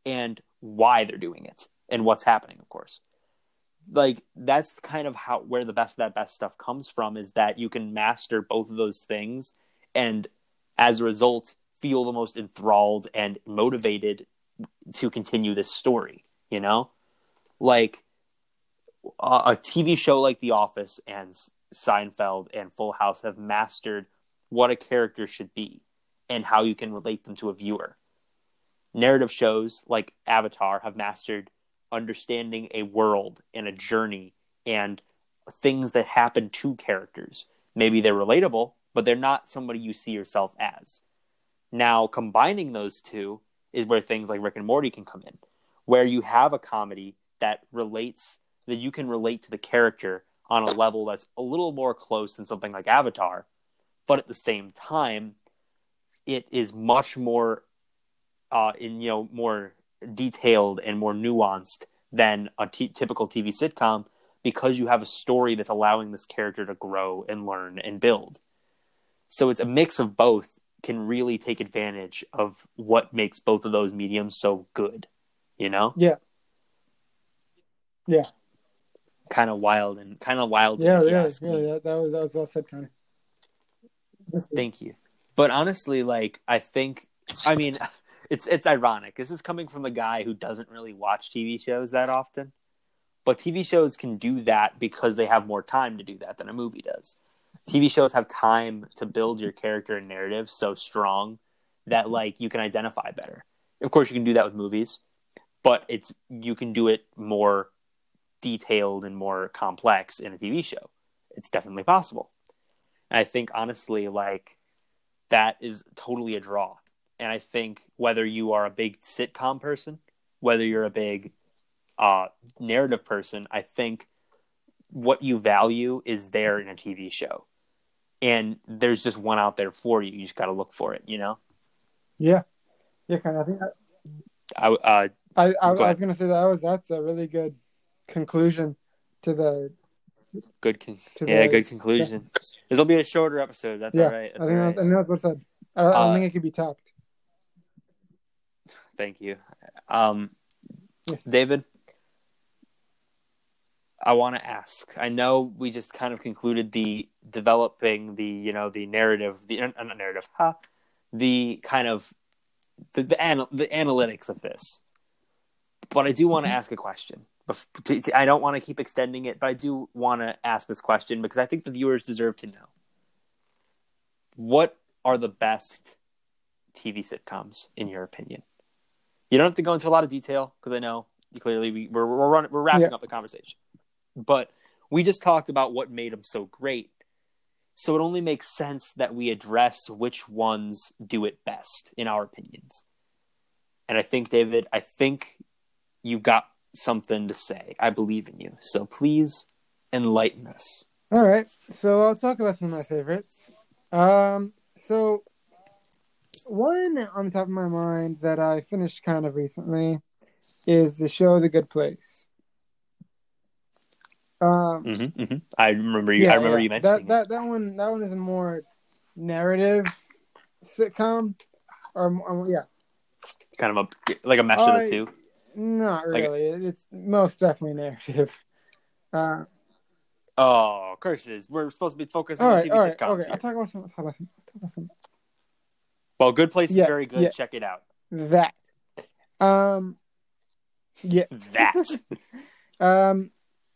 and why they're doing it and what's happening. Of course like that's kind of how where the best of that best stuff comes from is that you can master both of those things and as a result feel the most enthralled and motivated to continue this story you know like a, a tv show like the office and seinfeld and full house have mastered what a character should be and how you can relate them to a viewer narrative shows like avatar have mastered understanding a world and a journey and things that happen to characters. Maybe they're relatable, but they're not somebody you see yourself as. Now, combining those two is where things like Rick and Morty can come in, where you have a comedy that relates, that you can relate to the character on a level that's a little more close than something like Avatar, but at the same time, it is much more, uh, in you know, more detailed and more nuanced than a t- typical TV sitcom because you have a story that's allowing this character to grow and learn and build. So it's a mix of both can really take advantage of what makes both of those mediums so good, you know? Yeah. Yeah. Kind of wild and kind of wild. Yeah, you yeah, yeah. That, that was that was well said, Connor. Thank you. But honestly, like I think, I mean, it's it's ironic. This is coming from a guy who doesn't really watch TV shows that often. But TV shows can do that because they have more time to do that than a movie does. TV shows have time to build your character and narrative so strong that mm-hmm. like you can identify better. Of course you can do that with movies, but it's you can do it more detailed and more complex in a TV show. It's definitely possible. And I think honestly like that is totally a draw. And I think whether you are a big sitcom person, whether you're a big uh, narrative person, I think what you value is there in a TV show. And there's just one out there for you. You just got to look for it, you know? Yeah. Yeah, kind of. I think that, I, uh, I, I, I was going to say that was that's a really good conclusion to the good, con- yeah, the- good conclusion. This will be a shorter episode. That's yeah. all right. That's I think right. that's, I think that's what I said. I, Uh, think it could be topped. Thank you. Um, Yes. David, I want to ask. I know we just kind of concluded the developing the you know the narrative, the uh, not narrative, huh? The kind of the the, anal- the analytics of this, but I do want to ask a question. Bef- to- to- I don't want to keep extending it, but I do want to ask this question because I think the viewers deserve to know. What are the best TV sitcoms in your opinion? You don't have to go into a lot of detail because I know you clearly we, we're we're, running, we're wrapping Yeah. up the conversation, but we just talked about what made them so great. So it only makes sense that we address which ones do it best in our opinions. And I think David, I think you got something to say. I believe in you. So please enlighten us. All right, so I'll talk about some of my favorites. Um, so one on the top of my mind that I finished kind of recently is the show The Good Place. Um, hmm hmm I remember you. yeah, I remember yeah. you mentioning that, that. That one, that one is a more narrative sitcom, or, or yeah, kind of a like a mesh of the two. Not Like- really. It's most definitely narrative. Uh, Oh, curses! We're supposed to be focusing on right, TV right, sitcoms okay. here. I'll talk about some. I'll talk about some. I'll talk about some. Well, Good Place is Yes, very good. yes. Check it out. That. Um. Yeah. That. Um.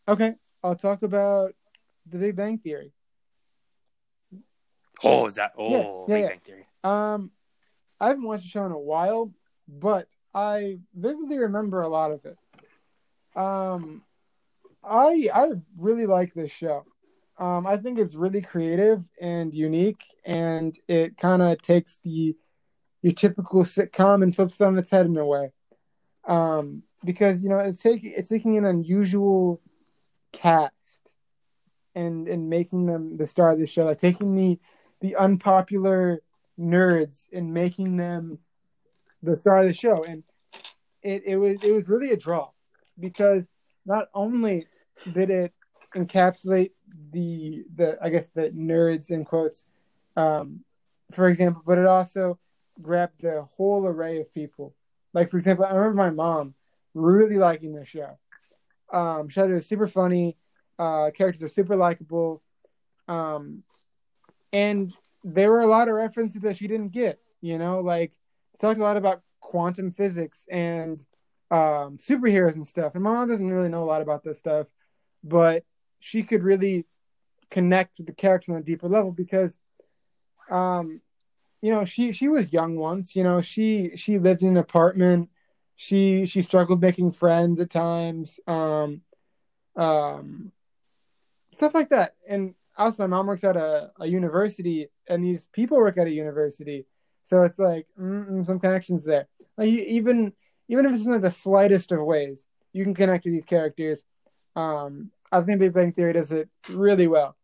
Okay. I'll talk about the Big Bang Theory. oh, is that? Oh, yeah, Big yeah. Bang Theory. Um, I haven't watched the show in a while, but I vividly remember a lot of it. Um, I I really like this show. Um, I think it's really creative and unique, and it kind of takes the your typical sitcom and flips it on its head in a way. Um, because you know it's taking it's taking an unusual cast and and making them the star of the show, like taking the the unpopular nerds and making them the star of the show. And it, it was it was really a draw because not only did it encapsulate the the I guess the nerds in quotes, um, for example, but it also grabbed the whole array of people. Like for example, I remember my mom really liking the show. Um, she thought it was super funny. Uh, characters are super likable. Um, and there were a lot of references that she didn't get. You know, like talked a lot about quantum physics and um, superheroes and stuff. And my mom doesn't really know a lot about this stuff, but she could really connect with the characters on a deeper level because, um, you know, she she was young once. You know, she she lived in an apartment. She she struggled making friends at times. Um, um, stuff like that. And also, my mom works at a, a university, and these people work at a university. So it's like mm, some connections there. Like you, even even if it's in the slightest of ways, you can connect to these characters. Um, I think Big Bang Theory does it really well,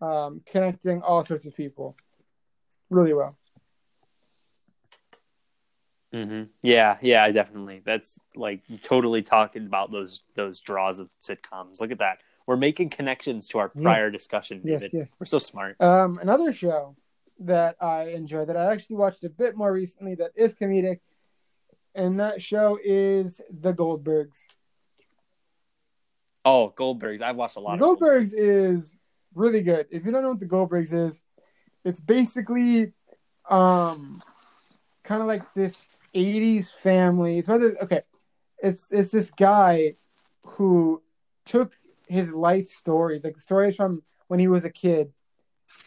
um, connecting all sorts of people really well. Mm-hmm. Yeah, yeah, definitely. That's like totally talking about those those draws of sitcoms. Look at that. We're making connections to our Yeah. prior discussion, Yes, David. yes. We're so smart. Um, another show that I enjoy that I actually watched a bit more recently that is comedic, and that show is The Goldbergs. Oh, Goldbergs. I've watched a lot of Goldbergs is really good. If you don't know what the Goldbergs is, it's basically um kind of like this '80s family. It's about this, okay. It's it's this guy who took his life stories, like stories from when he was a kid,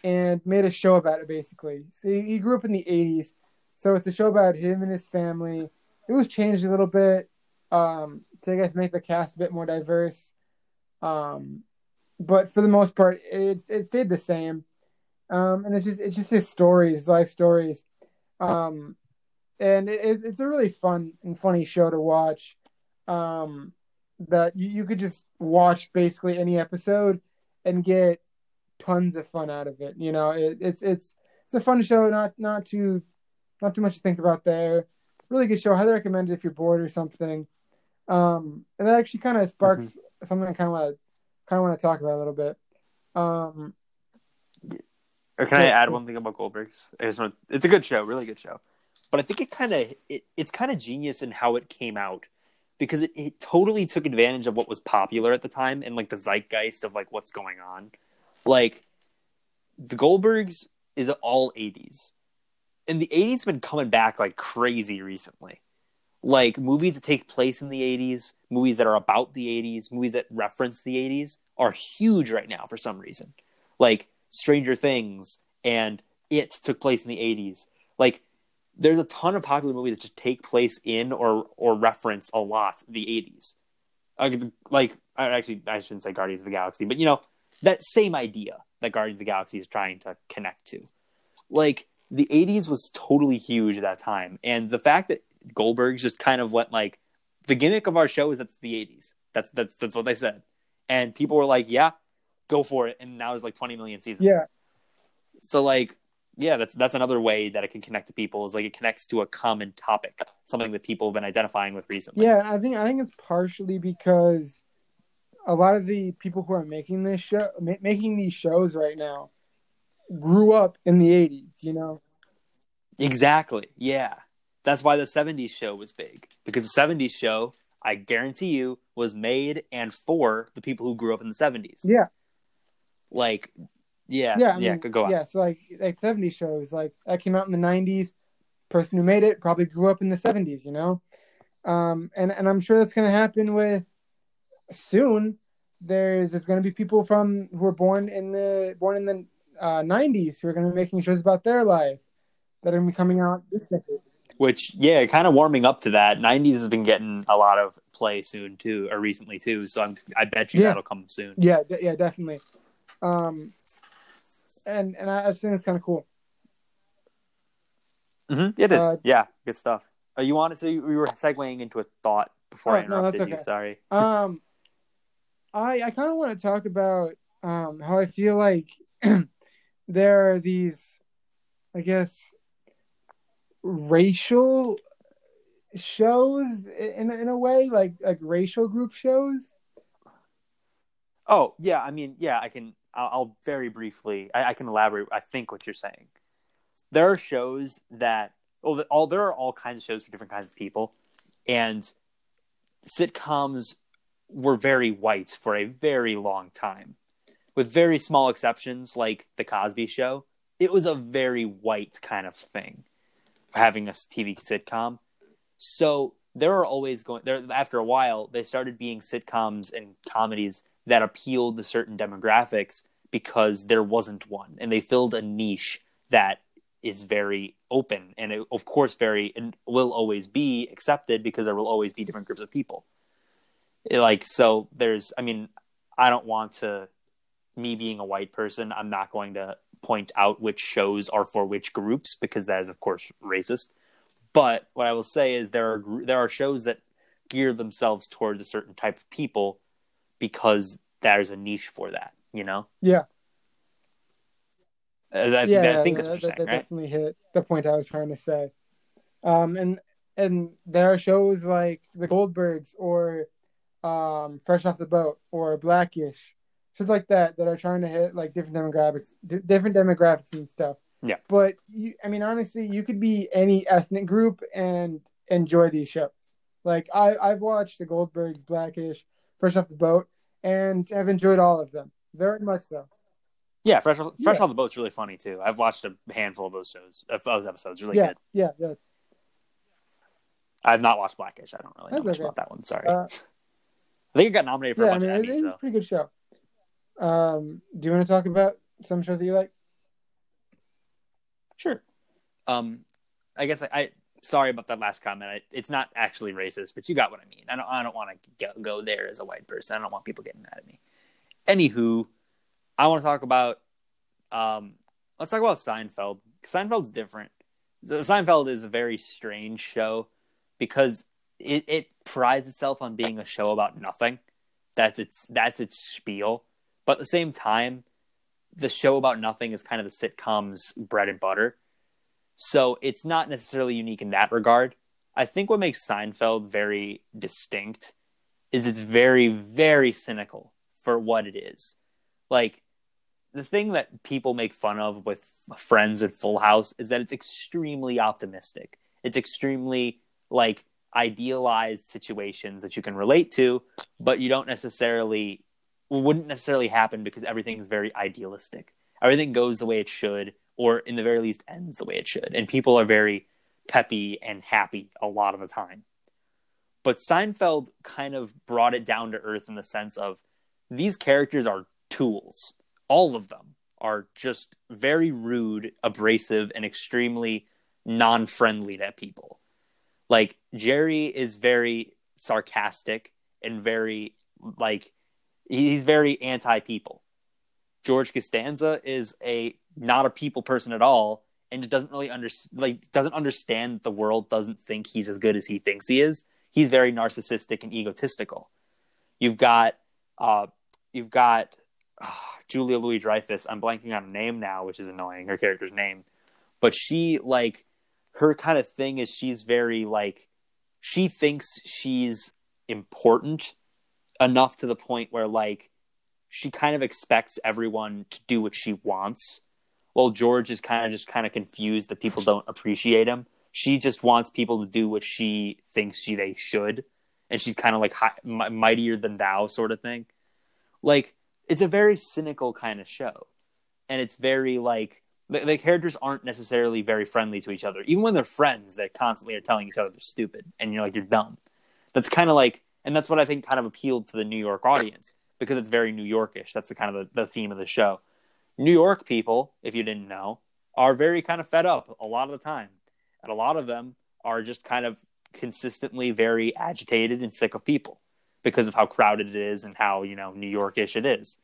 and made a show about it. Basically, so he, he grew up in the '80s, so it's a show about him and his family. It was changed a little bit um, to I guess make the cast a bit more diverse. Um, but for the most part, it it stayed the same. Um, and it's just it's just his stories, life stories, um, and it, it's it's a really fun and funny show to watch. Um, that you, you could just watch basically any episode and get tons of fun out of it. You know, it, it's it's it's a fun show, not not too not too much to think about there. Really good show. Highly recommend it if you're bored or something. Um, and that actually kind of sparks mm-hmm. something I kind of want to kind of want to talk about a little bit. Um, or can I add one thing about Goldbergs? I just want, it's a good show, really good show. But I think it kind of it, it's kind of genius in how it came out because it, it totally took advantage of what was popular at the time and like the zeitgeist of like what's going on. Like the Goldbergs is all 80s. And the 80s been coming back like crazy recently like movies that take place in the 80s, movies that are about the 80s, movies that reference the 80s are huge right now for some reason. Like Stranger Things and It took place in the 80s. Like there's a ton of popular movies that just take place in or or reference a lot the 80s. Like, like actually I shouldn't say Guardians of the Galaxy, but you know, that same idea that Guardians of the Galaxy is trying to connect to. Like the 80s was totally huge at that time. And the fact that Goldberg just kind of went like, the gimmick of our show is that's the 80s. That's that's that's what they said, and people were like, yeah, go for it. And now it's like 20 million seasons. Yeah. So like, yeah, that's that's another way that it can connect to people is like it connects to a common topic, something that people have been identifying with recently. Yeah, I think I think it's partially because a lot of the people who are making this show, making these shows right now, grew up in the 80s. You know. Exactly. Yeah. That's why the 70s show was big because the 70s show, I guarantee you, was made and for the people who grew up in the 70s. Yeah. Like, yeah, yeah, I mean. Go on. Yeah, so like like 70s shows, like that came out in the 90s. Person who made it probably grew up in the 70s, you know. Um, and and I'm sure that's going to happen with soon. There's there's going to be people from who were born in the born in the uh, 90s who are going to be making shows about their life that are going to be coming out this decade. Which, yeah, kind of warming up to that. '90s has been getting a lot of play soon too, or recently too. So I'm, I bet you yeah. that'll come soon. Yeah, d- yeah, definitely. Um, and and I, I think it's kind of cool. Mm-hmm. It is. Uh, yeah, good stuff. Uh, you wanted to? Say we were segueing into a thought before oh, I interrupted no, okay. you. Sorry. Um, I I kind of want to talk about um how I feel like there are these, I guess, racial shows in in a way, like like racial group shows. Oh yeah, I mean yeah, I can. I'll, I'll very briefly. I, I, can elaborate. I think what you're saying. There are shows that oh, all there are all kinds of shows for different kinds of people, and sitcoms were very white for a very long time, with very small exceptions like the Cosby Show. It was a very white kind of thing having a TV sitcom. So there are always going there after a while they started being sitcoms and comedies that appealed to certain demographics because there wasn't one and they filled a niche that is very open and it, of course very and will always be accepted because there will always be different groups of people like so there's i mean i don't want to me being a white person i'm not going to point out which shows are for which groups because that is of course racist. But what I will say is there are there are shows that gear themselves towards a certain type of people because there's a niche for that, you know? Yeah. Uh, I, yeah, I think that's that, that, that right? definitely hit the point I was trying to say. Um, and and there are shows like the Goldbergs or um, Fresh Off the Boat or Blackish shows like that that are trying to hit like different demographics, d- different demographics and stuff. Yeah. But you, I mean, honestly, you could be any ethnic group and enjoy these shows. Like I, I've watched the Goldbergs, Blackish, Fresh Off the Boat, and have enjoyed all of them very much so. Yeah, Fresh Fresh yeah. Off the Boat's really funny too. I've watched a handful of those shows, of those episodes. Really yeah, good. Yeah, yeah. I've not watched Blackish. I don't really know much okay. about that one. Sorry. Uh, I think it got nominated for yeah, a I bunch mean, of Emmys it's though. a pretty good show. Um, do you want to talk about some shows that you like? Sure. Um, I guess I, I sorry about that last comment. I, it's not actually racist, but you got what I mean. I don't I don't want to go, there as a white person. I don't want people getting mad at me. Anywho, I want to talk about um, let's talk about Seinfeld. Seinfeld's different. So Seinfeld is a very strange show because it, it prides itself on being a show about nothing. That's its that's its spiel. But at the same time, the show about nothing is kind of the sitcom's bread and butter. So it's not necessarily unique in that regard. I think what makes Seinfeld very distinct is it's very, very cynical for what it is. Like, the thing that people make fun of with Friends and Full House is that it's extremely optimistic. It's extremely, like, idealized situations that you can relate to, but you don't necessarily wouldn't necessarily happen because everything is very idealistic. Everything goes the way it should, or in the very least ends the way it should. And people are very peppy and happy a lot of the time. But Seinfeld kind of brought it down to earth in the sense of these characters are tools. All of them are just very rude, abrasive, and extremely non friendly to people. Like, Jerry is very sarcastic and very, like, he's very anti people. George Costanza is a not a people person at all and just doesn't really under, like doesn't understand the world doesn't think he's as good as he thinks he is. He's very narcissistic and egotistical. You've got uh you've got uh, Julia Louis Dreyfus. I'm blanking on her name now, which is annoying, her character's name. But she like her kind of thing is she's very like she thinks she's important enough to the point where like she kind of expects everyone to do what she wants while george is kind of just kind of confused that people don't appreciate him. She just wants people to do what she thinks she, they should and she's kind of like mightier than thou sort of thing. Like it's a very cynical kind of show and it's very like the, the characters aren't necessarily very friendly to each other. Even when they're friends they constantly are telling each other they're stupid and you're like you're dumb. That's kind of like and that's what I think kind of appealed to the New York audience because it's very New Yorkish. That's the kind of the, the theme of the show. New York people, if you didn't know, are very kind of fed up a lot of the time, and a lot of them are just kind of consistently very agitated and sick of people because of how crowded it is and how you know New Yorkish it is.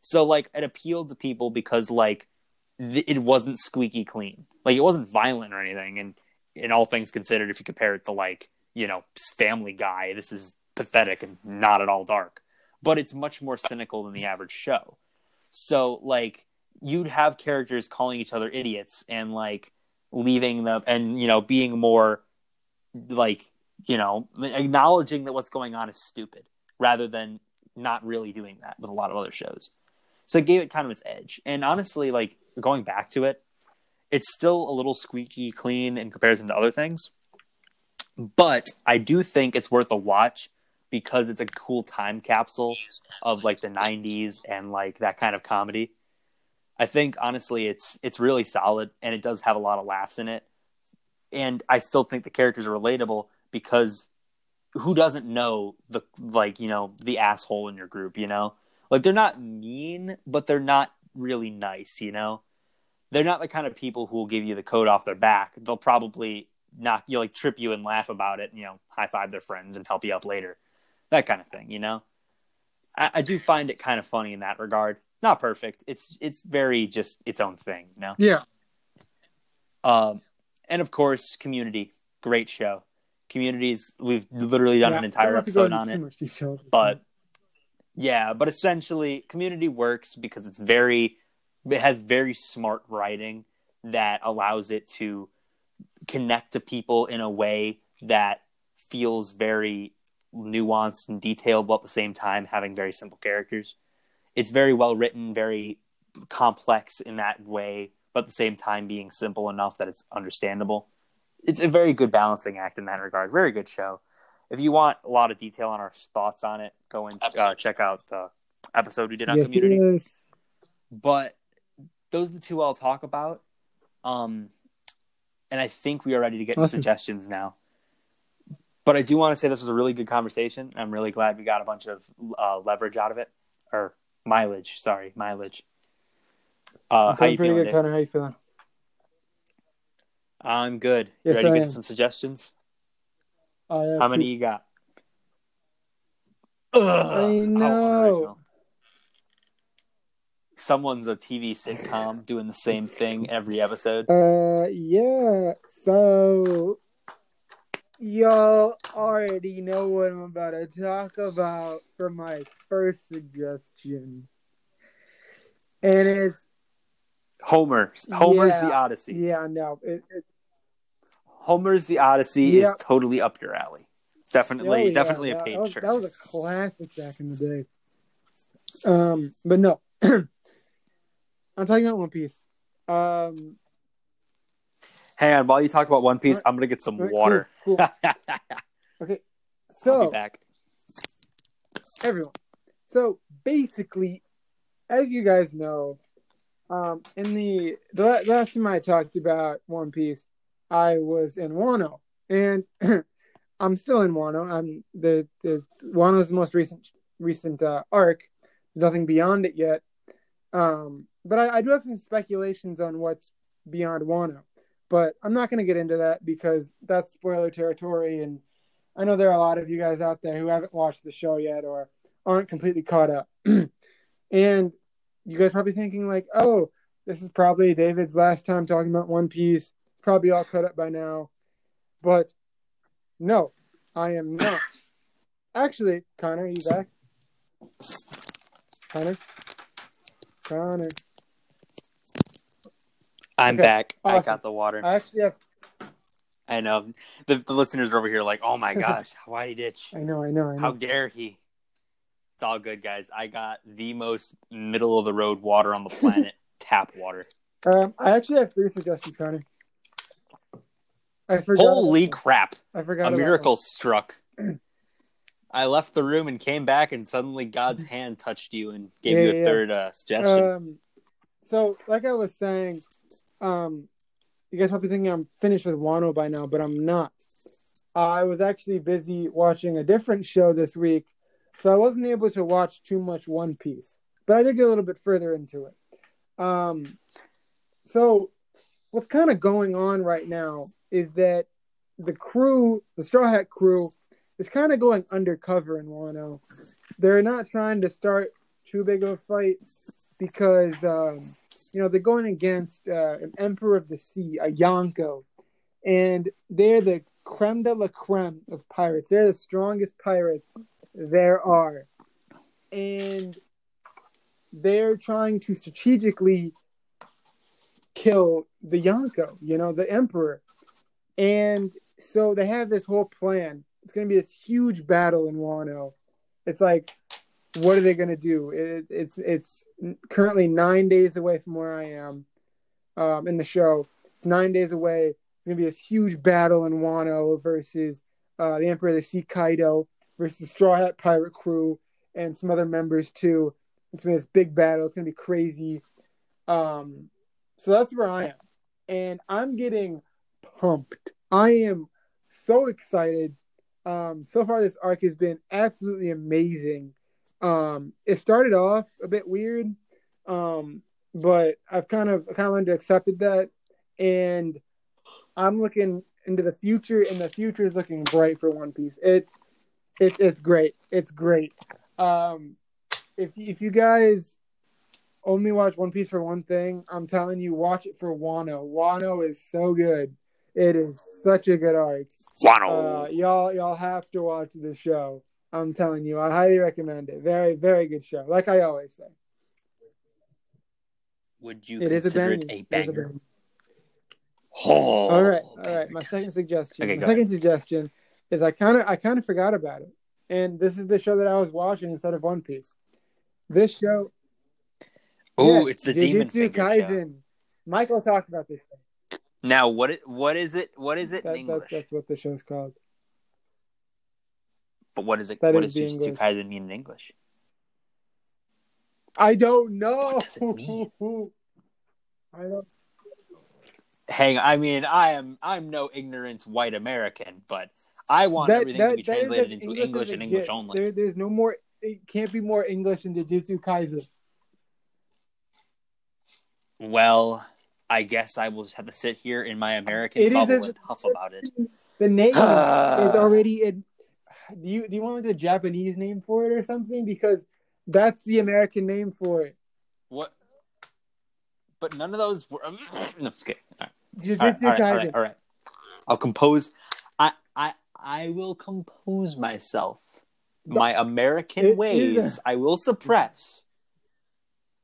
So like it appealed to people because like th- it wasn't squeaky clean, like it wasn't violent or anything, and in all things considered, if you compare it to like you know Family Guy, this is pathetic and not at all dark, but it's much more cynical than the average show. So like you'd have characters calling each other idiots and like leaving them and you know being more like you know acknowledging that what's going on is stupid rather than not really doing that with a lot of other shows. So it gave it kind of its edge. And honestly, like going back to it, it's still a little squeaky clean in comparison to other things. But I do think it's worth a watch because it's a cool time capsule of like the 90s and like that kind of comedy. I think honestly it's it's really solid and it does have a lot of laughs in it. And I still think the characters are relatable because who doesn't know the like, you know, the asshole in your group, you know? Like they're not mean, but they're not really nice, you know? They're not the kind of people who will give you the coat off their back. They'll probably knock you like trip you and laugh about it, you know, high five their friends and help you up later that kind of thing, you know. I, I, do find it kind of funny in that regard. Not perfect. It's it's very just its own thing, you know. Yeah. Um, and of course, Community, great show. Communities, we've literally done yeah, an entire episode on it, detail, but yeah, but essentially, Community works because it's very, it has very smart writing that allows it to connect to people in a way that feels very nuanced and detailed while at the same time having very simple characters. It's very well written, very complex in that way, but at the same time being simple enough that it's understandable. It's a very good balancing act in that regard. Very good show. If you want a lot of detail on our thoughts on it, go and uh, check out the episode we did on yes, Community. Yes. But those are the two I'll talk about. Um, and I think we are ready to get Awesome. suggestions now. But I do want to say this was a really good conversation. I'm really glad we got a bunch of uh, leverage out of it, or mileage. Sorry, mileage. Uh, I'm how you feeling good, Connor. How you feeling? I'm good. You Yes, ready to get am. some suggestions? I How many two- you got? Ugh, how know. Someone's a TV sitcom doing the same thing every episode. Uh, yeah. So, y'all already know what I'm about to talk about for my first suggestion, and it's Homer. Homer's Yeah. the Odyssey. yeah, no, it, it Homer's the Odyssey Yeah. is totally up your alley. Definitely, Oh, yeah, definitely a that, page that was, that was a classic back in the day. Um, but no, I'm talking about One Piece. Um, Hang on, while you talk about One Piece, Alright. I'm gonna get some alright, water. cool, Okay, be so back. everyone. So basically, as you guys know, um, in the the last time I talked about One Piece, I was in Wano, and I'm still in Wano. I'm the the Wano's the most recent recent uh, arc. Nothing beyond it yet. Um, but I, I do have some speculations on what's beyond Wano, but I'm not going to get into that because that's spoiler territory, and I know there are a lot of you guys out there who haven't watched the show yet or aren't completely caught up. and you guys probably thinking like, "Oh, this is probably David's last time talking about One Piece. It's probably all caught up by now." But no, I am not. Actually, Connor, are you back? Connor? Connor. I'm Okay, back. I got the water. I actually have I know the, the listeners are over here like, oh my gosh, why he ditch? I know, I know, I know. How dare he? It's all good, guys. I got the most middle of the road water on the planet, tap water. Um, I actually have three suggestions, Connor. I forgot. Holy crap! I forgot A miracle struck. I left the room and came back, and suddenly God's hand touched you and gave Yeah, you a yeah. third uh, suggestion. Um, so like I was saying, um, you guys probably thinking I'm finished with Wano by now, but I'm not. I was actually busy watching a different show this week, so I wasn't able to watch too much One Piece. But I did get a little bit further into it. Um, so what's kind of going on right now is that the crew, the Straw Hat crew, is kind of going undercover in Wano. They're not trying to start too big of a fight because um, you know they're going against uh, an Emperor of the Sea, a Yonko, and they're the creme de la creme of pirates. They're the strongest pirates there are, and they're trying to strategically kill the Yonko, you know, the Emperor, and so they have this whole plan. It's going to be this huge battle in Wano. It's like what are they going to do? It, it's it's currently nine days away from where I am um, in the show. It's nine days away. It's going to be this huge battle in Wano versus uh, the Emperor of the Sea Kaido versus the Straw Hat Pirate crew and some other members too. It's going to be this big battle. It's going to be crazy. Um, so that's where I am, and I'm getting pumped. I am so excited. Um, so far, this arc has been absolutely amazing. Um, it started off a bit weird, um, but I've kind of kind of learned to accept that, and I'm looking into the future, and the future is looking bright for One Piece. It's it's it's great. It's great. Um, if if you guys only watch One Piece for one thing, I'm telling you, watch it for Wano. Wano is so good. It is such a good arc. Uh, y'all, y'all have to watch the show. I'm telling you, I highly recommend it. Very, very good show. Like I always say, Would you it consider a It a banger? Oh, all right, all right. My second suggestion. Okay, my second suggestion is I kind of, I kind of forgot about it, and this is the show that I was watching instead of One Piece. This show. Oh, yes, it's the Demon Jujutsu show. Kaisen. Michael talked about this. Now, what it, what is it? What is it That, in that's, English? that's what the show's called. But what is it? that what is Jujutsu. Kaisen mean in English? I don't know. What does it mean? I don't. Hang, I mean, I am I'm no ignorant white American, but I want That, everything that, to be translated into English, English and English only. There, there's no more. It can't be more English in Jujutsu Kaisen. Well, I guess I will just have to sit here in my American It is bubble as- and huff about it. The name is already. In, do you do you want like the Japanese name for it or something? Because that's the American name for it. What? But none of those were. no, okay. All right. All right, all, right, all, right, all right. I'll compose. I, I, I will compose myself. My American It ways I will suppress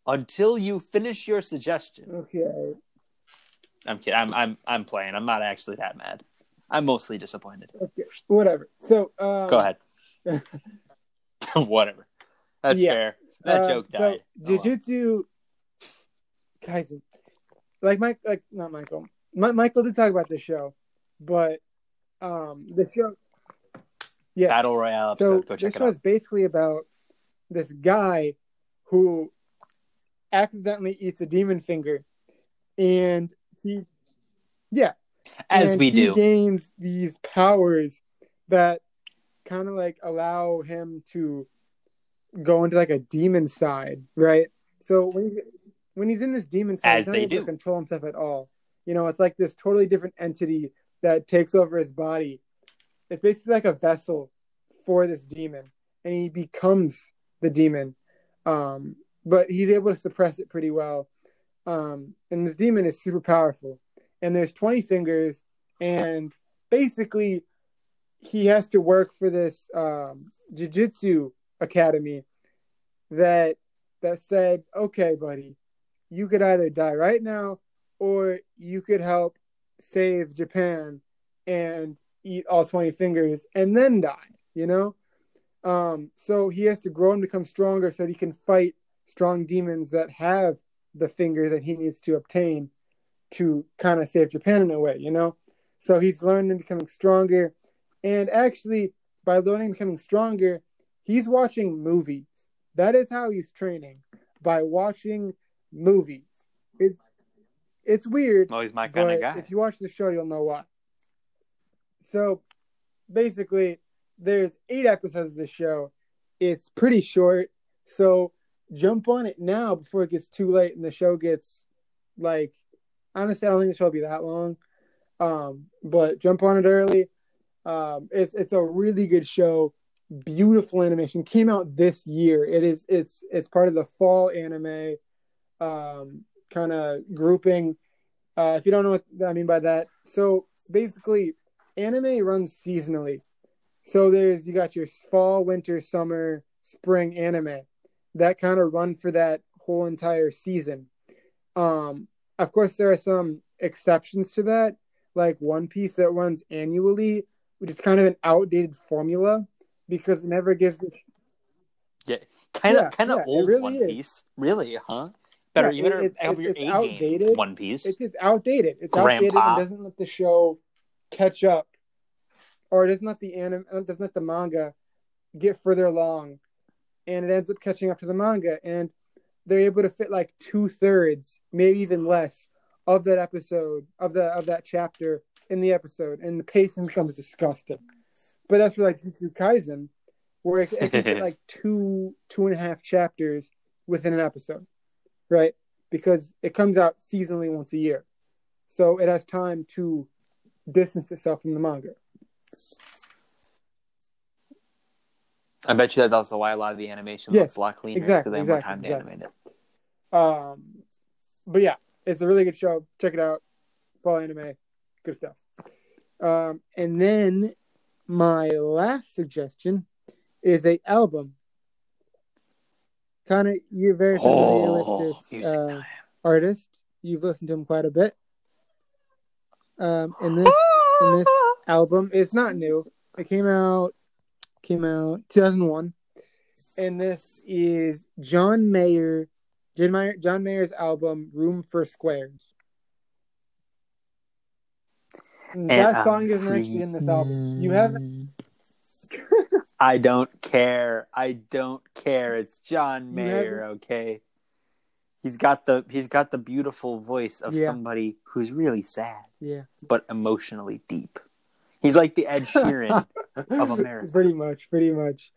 until you finish your suggestion. Okay. I'm kidding. I'm, I'm, I'm playing. I'm not actually that mad. I'm mostly disappointed. Okay. Whatever. So um, Go ahead. Whatever. That's Yeah. fair. That uh, joke so died. Oh, well. Jujutsu Kaisen, like Mike, like not Michael. Mi- Michael did talk about the show, but um, the show. Yeah. Battle Royale so episode. Go check this it show out. is basically about this guy who accidentally eats a demon finger, and he, yeah, As we he do. gains these powers that kind of like allow him to go into like a demon side, right? So when he's when he's in this demon side, As he's not they able to do. control himself at all. You know, it's like this totally different entity that takes over his body. It's basically like a vessel for this demon, and he becomes the demon. Um, but he's able to suppress it pretty well. Um, and this demon is super powerful. And there's 20 fingers, and basically, he has to work for this um, jiu-jitsu academy that that said, "Okay, buddy, you could either die right now, or you could help save Japan and eat all 20 fingers and then die." You know, um, so he has to grow and become stronger so that he can fight strong demons that have the fingers that he needs to obtain to kind of save Japan in a way, you know? So he's learning and becoming stronger. And actually, by learning and becoming stronger, he's watching movies. That is how he's training by watching movies. It's it's weird, Well, he's my kind of guy. if you watch the show, you'll know why. So basically, there's eight episodes of the show. It's pretty short, so jump on it now before it gets too late and the show gets like honestly, I don't think the show will be that long. Um, but jump on it early. Um, it's it's a really good show. Beautiful animation came out this year. It is it's it's part of the fall anime um, kind of grouping. Uh, if you don't know what I mean by that, so basically, anime runs seasonally. So there's you got your fall, winter, summer, spring anime that kind of run for that whole entire season. Um, of course, there are some exceptions to that, like One Piece that runs annually, which is kind of an outdated formula because it never gives. Yeah, kind of, Yeah, kind of yeah, old really One is. Piece. Really, huh? Better, Yeah, you better it's- have it's- your it's A game. outdated. One Piece. It's just outdated. It's outdated and doesn't let the show catch up, or it doesn't let the anime, uh, doesn't let the manga get further along, and it ends up catching up to the manga, and they're able to fit like two thirds, maybe even less, of that episode of the of that chapter in the episode, and the pacing becomes disgusting. But that's for like Jujutsu Kaisen, where it, it can fit like two two and a half chapters within an episode, right? Because it comes out seasonally once a year, so it has time to distance itself from the manga. I bet you that's also why a lot of the animation Yes, looks a lot cleaner exactly, because they have more time to exactly. animate it. Um, but yeah, it's a really good show. Check it out. Fall anime, good stuff. Um, and then my last suggestion is a album. Connor, you're very familiar Oh, with this uh, artist. You've listened to him quite a bit. Um, and this and this album is not new. It came out came out 2001, and this is John Mayer, John, Mayer, John Mayer's album "Room for Squares." that And song I'm isn't actually in this album. You haven't. I don't care. I don't care. It's John Mayer, okay? He's got the he's got the beautiful voice of Yeah. somebody who's really sad Yeah, but emotionally deep. He's like the Ed Sheeran of America. Pretty much, pretty much.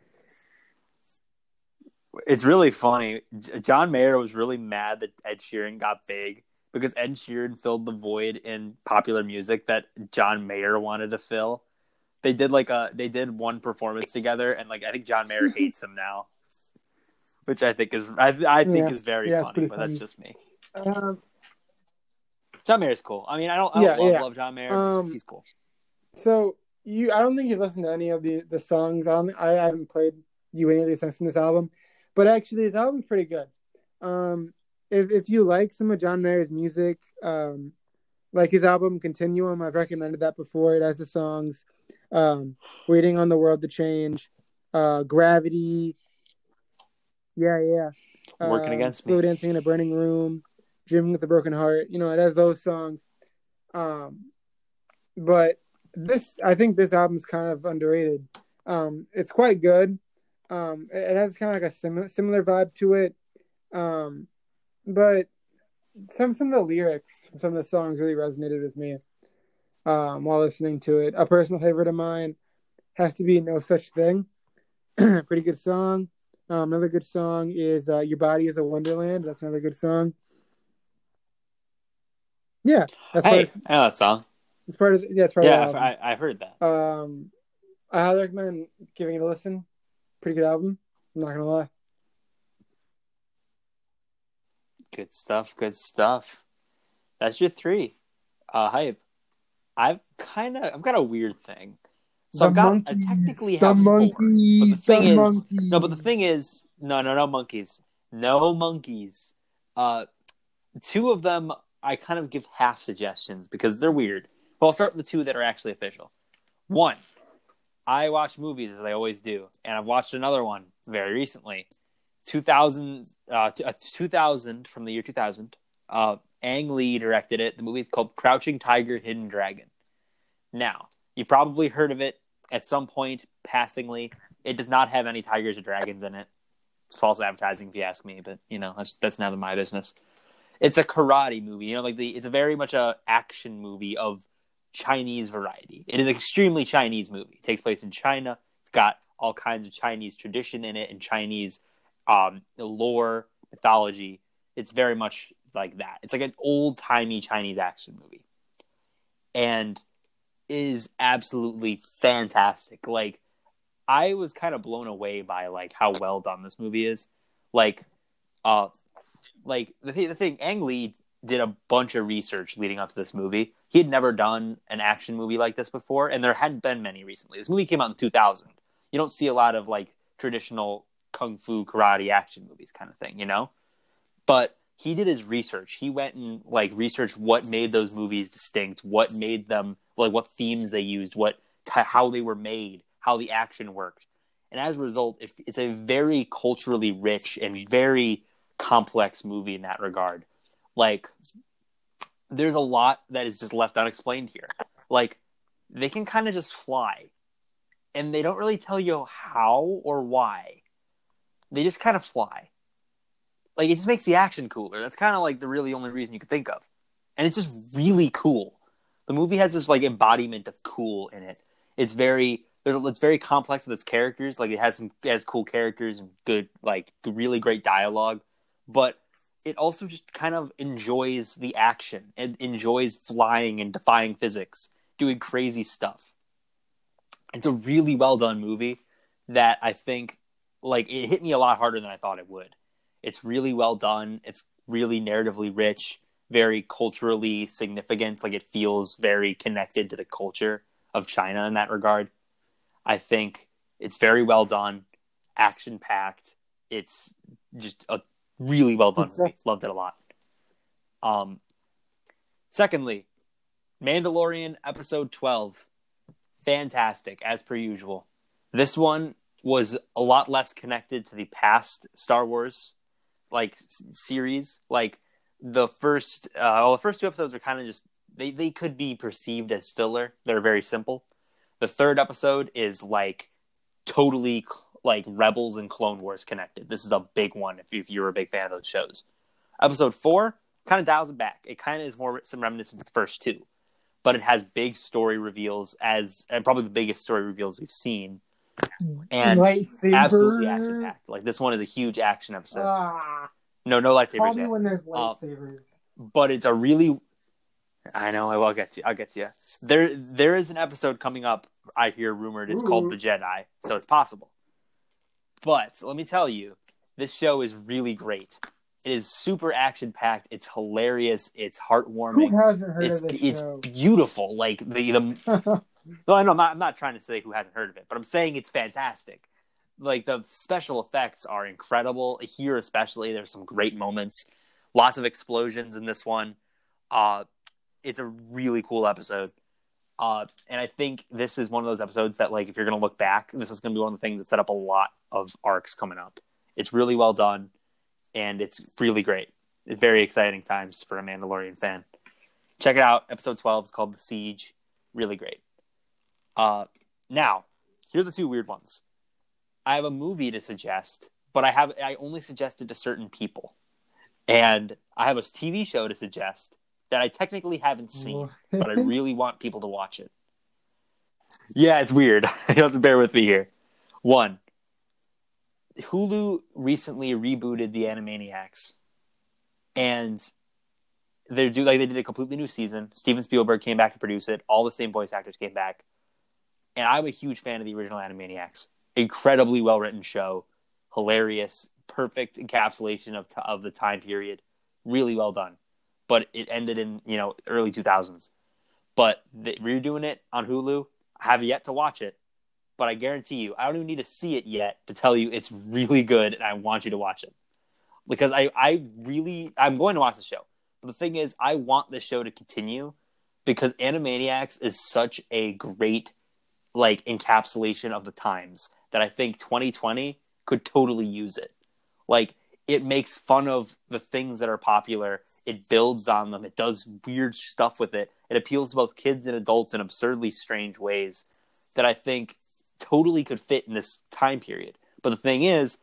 It's really funny. John Mayer was really mad that Ed Sheeran got big because Ed Sheeran filled the void in popular music that John Mayer wanted to fill. They did like a they did one performance together, and like I think John Mayer hates him now, which I think is I, I think Yeah. is very Yeah, funny, but funny. that's just me. Um, John Mayer's cool. I mean, I don't I don't Yeah, love, love John Mayer. Um, he's cool. so you, I don't think you've listened to any of the the songs. I don't, I haven't played you any of these songs from this album, but actually, his album's pretty good. Um, if if you like some of John Mayer's music, um, like his album Continuum, I've recommended that before. It has the songs, um, "Waiting on the World to Change," uh, "Gravity." Yeah, yeah. Working um, against Slow me. dancing in a burning room, Dreaming with a broken heart. You know, it has those songs. Um, but this, I think this album's kind of underrated. Um, it's quite good. Um, it, has kind of like a similar similar vibe to it. Um, but some some of the lyrics, from some of the songs really resonated with me. Um, while listening to it, a personal favorite of mine has to be "No Such Thing." Pretty good song. Um, another good song is uh, "Your Body Is a Wonderland." That's another good song. Yeah, that's Hey, part. I know that song. It's part of. Yeah, it's part Yeah, of the I, album. I, I heard that. Um, I highly recommend giving it a listen. Pretty good album. I'm not gonna lie. Good stuff. Good stuff. That's your three. Uh, hype. I've kind of I've got a weird thing. So I've got I technically the have four. But the monkeys, thing the is, monkeys. no. But the thing is, no, no, no monkeys, no monkeys. Uh, two of them I kind of give half suggestions because they're weird. But I'll start with the two that are actually official. One, I watch movies as I always do, and I've watched another one very recently. 2000, uh, uh, 2000 from the year 2000. Uh, Ang Lee directed it. The movie is called Crouching Tiger, Hidden Dragon. Now, you probably heard of it at some point passingly. It does not have any tigers or dragons in it. It's false advertising, if you ask me. But you know, that's that's none of my business. It's a karate movie. You know, like the it's a very much a action movie of Chinese variety. It is an extremely Chinese movie. It takes place in China. It's got all kinds of Chinese tradition in it and Chinese um, lore, mythology. It's very much like that. It's like an old timey Chinese action movie, and is absolutely fantastic. Like I was kind of blown away by like how well done this movie is. Like, uh, like the th- the thing, Ang Lee did a bunch of research leading up to this movie. He had never done an action movie like this before, and there hadn't been many recently. This movie came out in 2000. You don't see a lot of like traditional kung fu karate action movies kind of thing, you know? But he did his research. He went and like researched what made those movies distinct, what made them like what themes they used, what t- how they were made, how the action worked. And as a result, it, it's a very culturally rich and very complex movie in that regard. Like there's a lot that is just left unexplained here. Like they can kind of just fly and they don't really tell you how or why. They just kind of fly. Like it just makes the action cooler. That's kind of like the really only reason you could think of. And it's just really cool. The movie has this like embodiment of cool in it. It's very there's it's very complex with its characters. Like it has some it has cool characters and good like really great dialogue, but it also just kind of enjoys the action and enjoys flying and defying physics, doing crazy stuff. It's a really well done movie that I think like it hit me a lot harder than I thought it would. It's really well done. It's really narratively rich, very culturally significant. Like it feels very connected to the culture of China in that regard. I think it's very well done, action packed. It's just a really well done movie. Loved it a lot. Um, secondly, Mandalorian episode 12. Fantastic, as per usual. This one was a lot less connected to the past Star Wars like s- series. Like the first, uh, well, the first two episodes are kind of just they they could be perceived as filler. They're very simple. The third episode is like totally like Rebels and Clone Wars connected. This is a big one if, if you're a big fan of those shows. Episode four kind of dials it back. It kind of is more some remnants of the first two. but it has big story reveals as and probably the biggest story reveals we've seen. And Lightsaber. absolutely action packed. Like this one is a huge action episode. Ah, no, no call lightsabers me yet. when there's Uh, lightsabers. but it's a really I know I will get to you. I'll get to you. There there is an episode coming up I hear rumored it's called The Jedi, so it's possible. But let me tell you, this show is really great. It is super action packed, it's hilarious, it's Who heartwarming, hasn't heard it's of this it's show? beautiful. Like the the no, I know I'm not, I'm not trying to say who hasn't heard of it, but I'm saying it's fantastic. Like the special effects are incredible here, especially. There's some great moments, lots of explosions in this one. Uh, it's a really cool episode, uh, and I think this is one of those episodes that, like, if you're gonna look back, this is gonna be one of the things that set up a lot of arcs coming up. It's really well done, and it's really great. It's very exciting times for a Mandalorian fan. Check it out. Episode 12 is called The Siege. Really great. Uh, now, here are the two weird ones. I have a movie to suggest, but I have I only suggest it to certain people, and I have a TV show to suggest that I technically haven't seen, but I really want people to watch it. Yeah, it's weird. you have to bear with me here. One, Hulu recently rebooted the Animaniacs, and they do like they did a completely new season. Steven Spielberg came back to produce it. All the same voice actors came back, and I'm a huge fan of the original Animaniacs. Incredibly well written show, hilarious, perfect encapsulation of t- of the time period. Really well done, but it ended in you know early 2000s. But they, redoing it on Hulu, I have yet to watch it, but I guarantee you, I don't even need to see it yet to tell you it's really good, and I want you to watch it because I I really I'm going to watch the show. But the thing is, I want the show to continue because Animaniacs is such a great like encapsulation of the times that I think 2020 could totally use it. Like it makes fun of the things that are popular. It builds on them. It does weird stuff with it. It appeals to both kids and adults in absurdly strange ways that I think totally could fit in this time period. But the thing is,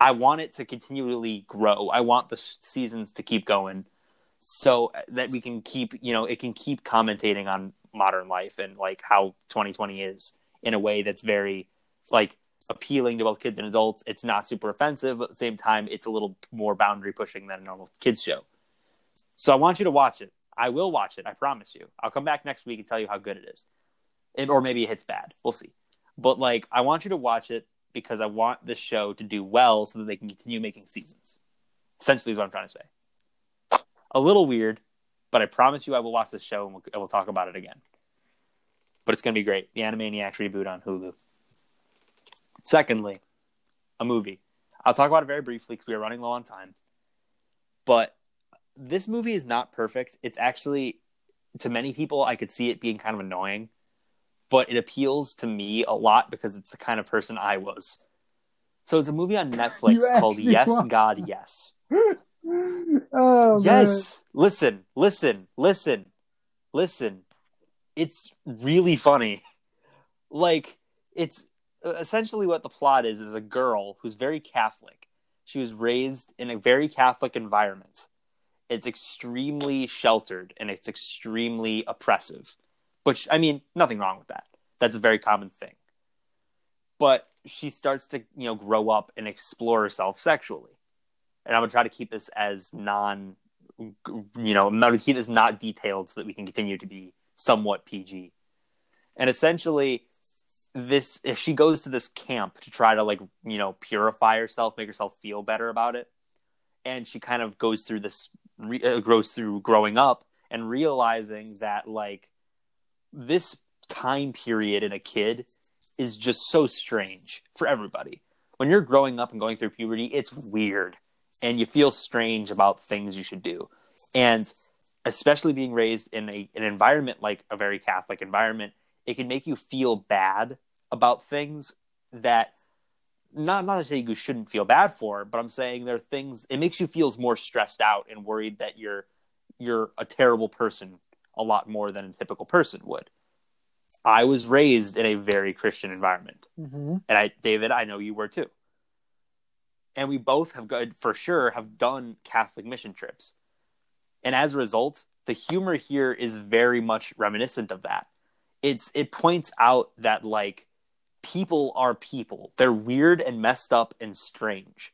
I want it to continually grow. I want the seasons to keep going so uh, that we can keep, you know, it can keep commentating on modern life and like how 2020 is in a way that's very like appealing to both kids and adults. It's not super offensive, but at the same time, it's a little more boundary pushing than a normal kids show. So I want you to watch it. I will watch it. I promise you. I'll come back next week and tell you how good it is, it, or maybe it hits bad. We'll see. But like, I want you to watch it because I want this show to do well so that they can continue making seasons. Essentially, is what I'm trying to say. A little weird, but I promise you, I will watch this show and we'll, and we'll talk about it again. But it's going to be great. The Animaniacs reboot on Hulu. Secondly, a movie. I'll talk about it very briefly because we are running low on time. But this movie is not perfect. It's actually, to many people, I could see it being kind of annoying, but it appeals to me a lot because it's the kind of person I was. So it's a movie on Netflix called Yes, are. God, Yes. oh, Yes. Listen, listen, listen, listen. It's really funny. Like, it's essentially what the plot is is a girl who's very Catholic. She was raised in a very Catholic environment. It's extremely sheltered and it's extremely oppressive. Which, I mean, nothing wrong with that. That's a very common thing. But she starts to, you know, grow up and explore herself sexually. And I'm going to try to keep this as non you know, to keep this not detailed so that we can continue to be somewhat PG. And essentially, this if she goes to this camp to try to like you know purify herself, make herself feel better about it, and she kind of goes through this re- uh, goes through growing up and realizing that like this time period in a kid is just so strange for everybody. When you're growing up and going through puberty, it's weird and you feel strange about things you should do. And especially being raised in a, an environment like a very Catholic environment, it can make you feel bad about things that not not to say you shouldn't feel bad for, but I'm saying there are things it makes you feel more stressed out and worried that you're you're a terrible person a lot more than a typical person would. I was raised in a very Christian environment. hmm And I David, I know you were too. And we both have good for sure have done Catholic mission trips. And as a result, the humor here is very much reminiscent of that. It's it points out that like people are people. They're weird and messed up and strange.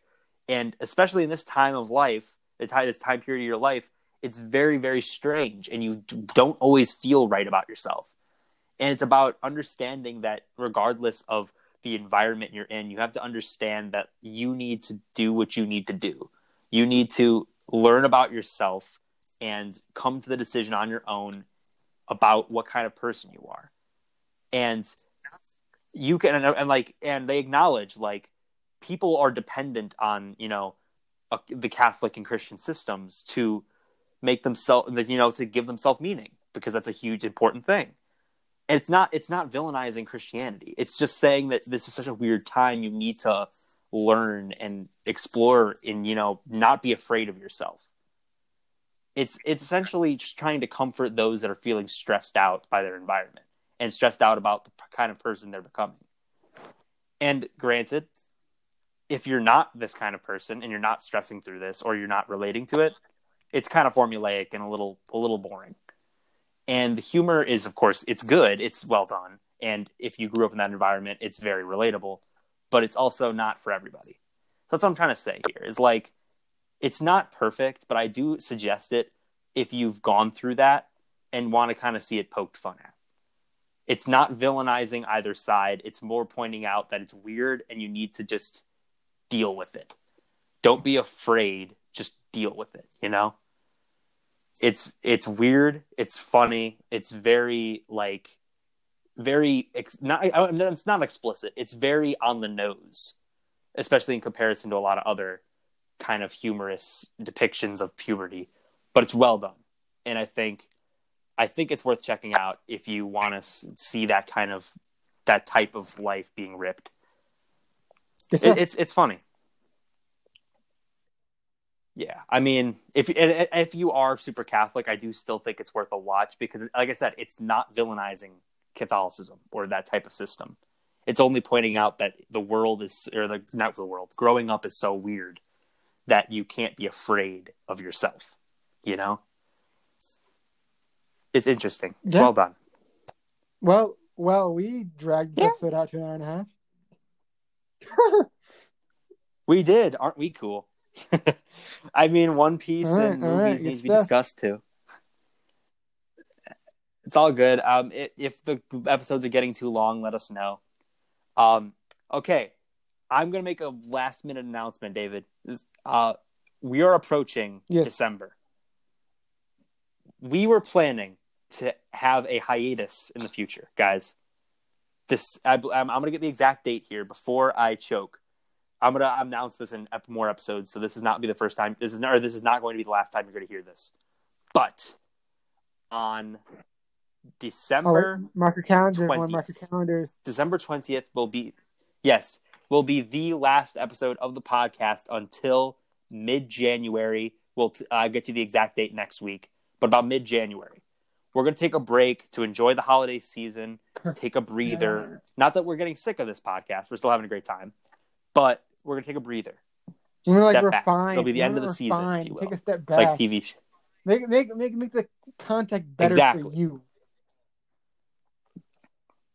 And especially in this time of life, the this time period of your life, it's very very strange and you don't always feel right about yourself. And it's about understanding that regardless of the environment you're in, you have to understand that you need to do what you need to do. You need to learn about yourself and come to the decision on your own about what kind of person you are. And you can and, and like and they acknowledge like people are dependent on, you know, a, the Catholic and Christian systems to make themselves you know to give themselves meaning because that's a huge important thing. And it's not it's not villainizing christianity. It's just saying that this is such a weird time. You need to learn and explore and you know not be afraid of yourself. It's it's essentially just trying to comfort those that are feeling stressed out by their environment and stressed out about the kind of person they're becoming. And granted if you're not this kind of person and you're not stressing through this or you're not relating to it it's kind of formulaic and a little a little boring. And the humor is of course it's good it's well done. And if you grew up in that environment it's very relatable but it's also not for everybody. So that's what i'm trying to say here is like it's not perfect but i do suggest it if you've gone through that and want to kind of see it poked fun at it's not villainizing either side. It's more pointing out that it's weird and you need to just deal with it. Don't be afraid. Just deal with it you know? It's it's weird. It's funny. It's very like very not it's not explicit. It's very on the nose especially in comparison to a lot of other kind of humorous depictions of puberty but it's well done. And i think i think it's worth checking out if you want to see that kind of that type of life being ripped it, it's it's funny yeah, I mean, if if you are super Catholic, I do still think it's worth a watch because, like I said, it's not villainizing Catholicism or that type of system. It's only pointing out that the world is, or the not the world, growing up is so weird that you can't be afraid of yourself. You know, it's interesting. It's yeah. well done. Well, well, we dragged this yeah. episode out to an hour and a half. we did, aren't we cool? I mean, One Piece right, and movies right, need to be discussed too. It's all good. Um, it, if the episodes are getting too long, let us know. Um, okay, I'm gonna make a last minute announcement, David. This, uh, we are approaching yes. December. We were planning to have a hiatus in the future, guys. This I, I'm, I'm gonna get the exact date here before I choke. I'm gonna announce this in more episodes, so this is not be the first time. This is not, or this is not going to be the last time you're going to hear this. But on December, oh, mark your calendar. 20th, mark your calendars. December twentieth will be, yes, will be the last episode of the podcast until mid January. We'll t- uh, get you the exact date next week, but about mid January. We're going to take a break to enjoy the holiday season, take a breather. yeah. Not that we're getting sick of this podcast, we're still having a great time, but we're gonna take a breather. We're like we're back. fine. It'll be the we're end of the season. Take a step back. Like TV. Make make make make the contact better exactly. for you.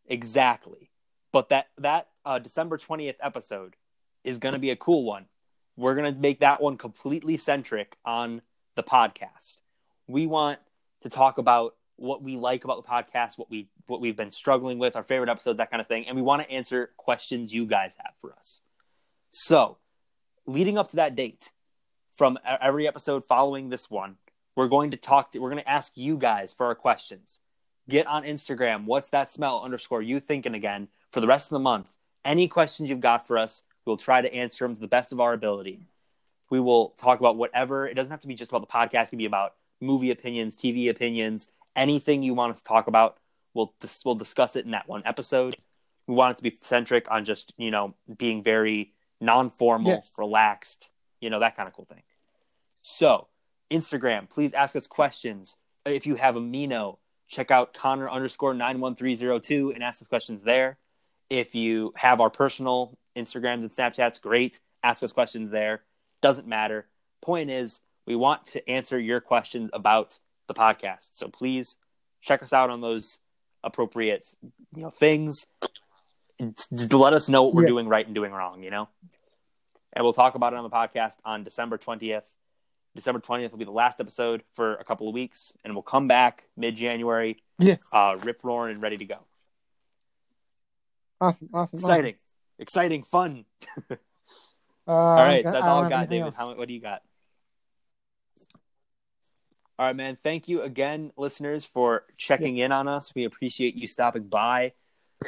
Exactly. But that that uh, December twentieth episode is going to be a cool one. We're going to make that one completely centric on the podcast. We want to talk about what we like about the podcast, what we what we've been struggling with, our favorite episodes, that kind of thing, and we want to answer questions you guys have for us. So, leading up to that date, from every episode following this one, we're going to talk to, we're going to ask you guys for our questions. Get on Instagram. What's that smell underscore you thinking again for the rest of the month? Any questions you've got for us, we'll try to answer them to the best of our ability. We will talk about whatever. It doesn't have to be just about the podcast. It can be about movie opinions, TV opinions, anything you want us to talk about. We'll dis- we'll discuss it in that one episode. We want it to be centric on just you know being very non-formal, yes. relaxed, you know, that kind of cool thing. So, Instagram, please ask us questions. If you have a Mino, check out Connor underscore 91302 and ask us questions there. If you have our personal Instagrams and Snapchats, great. Ask us questions there. Doesn't matter. Point is, we want to answer your questions about the podcast. So please check us out on those appropriate you know things. Just let us know what we're Yeah. doing right and doing wrong. You know, and we'll talk about it on the podcast on December twentieth. December twentieth will be the last episode for a couple of weeks, and we'll come back mid January, Yes. uh, rip roaring and ready to go. Awesome. Awesome. Exciting, exciting, fun. Uh, All right, that's all I got, David. else. How, what do you got? All right, man. Thank you again, listeners, for checking Yes. in on us. We appreciate you stopping by.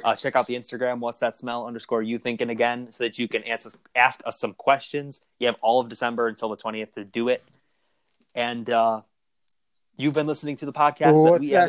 Uh, check out the Instagram. What's that smell? Underscore you thinking again, so that you can ask us, ask us some questions. You have all of December until the twentieth to do it. And uh, you've been listening to the podcast that What's we that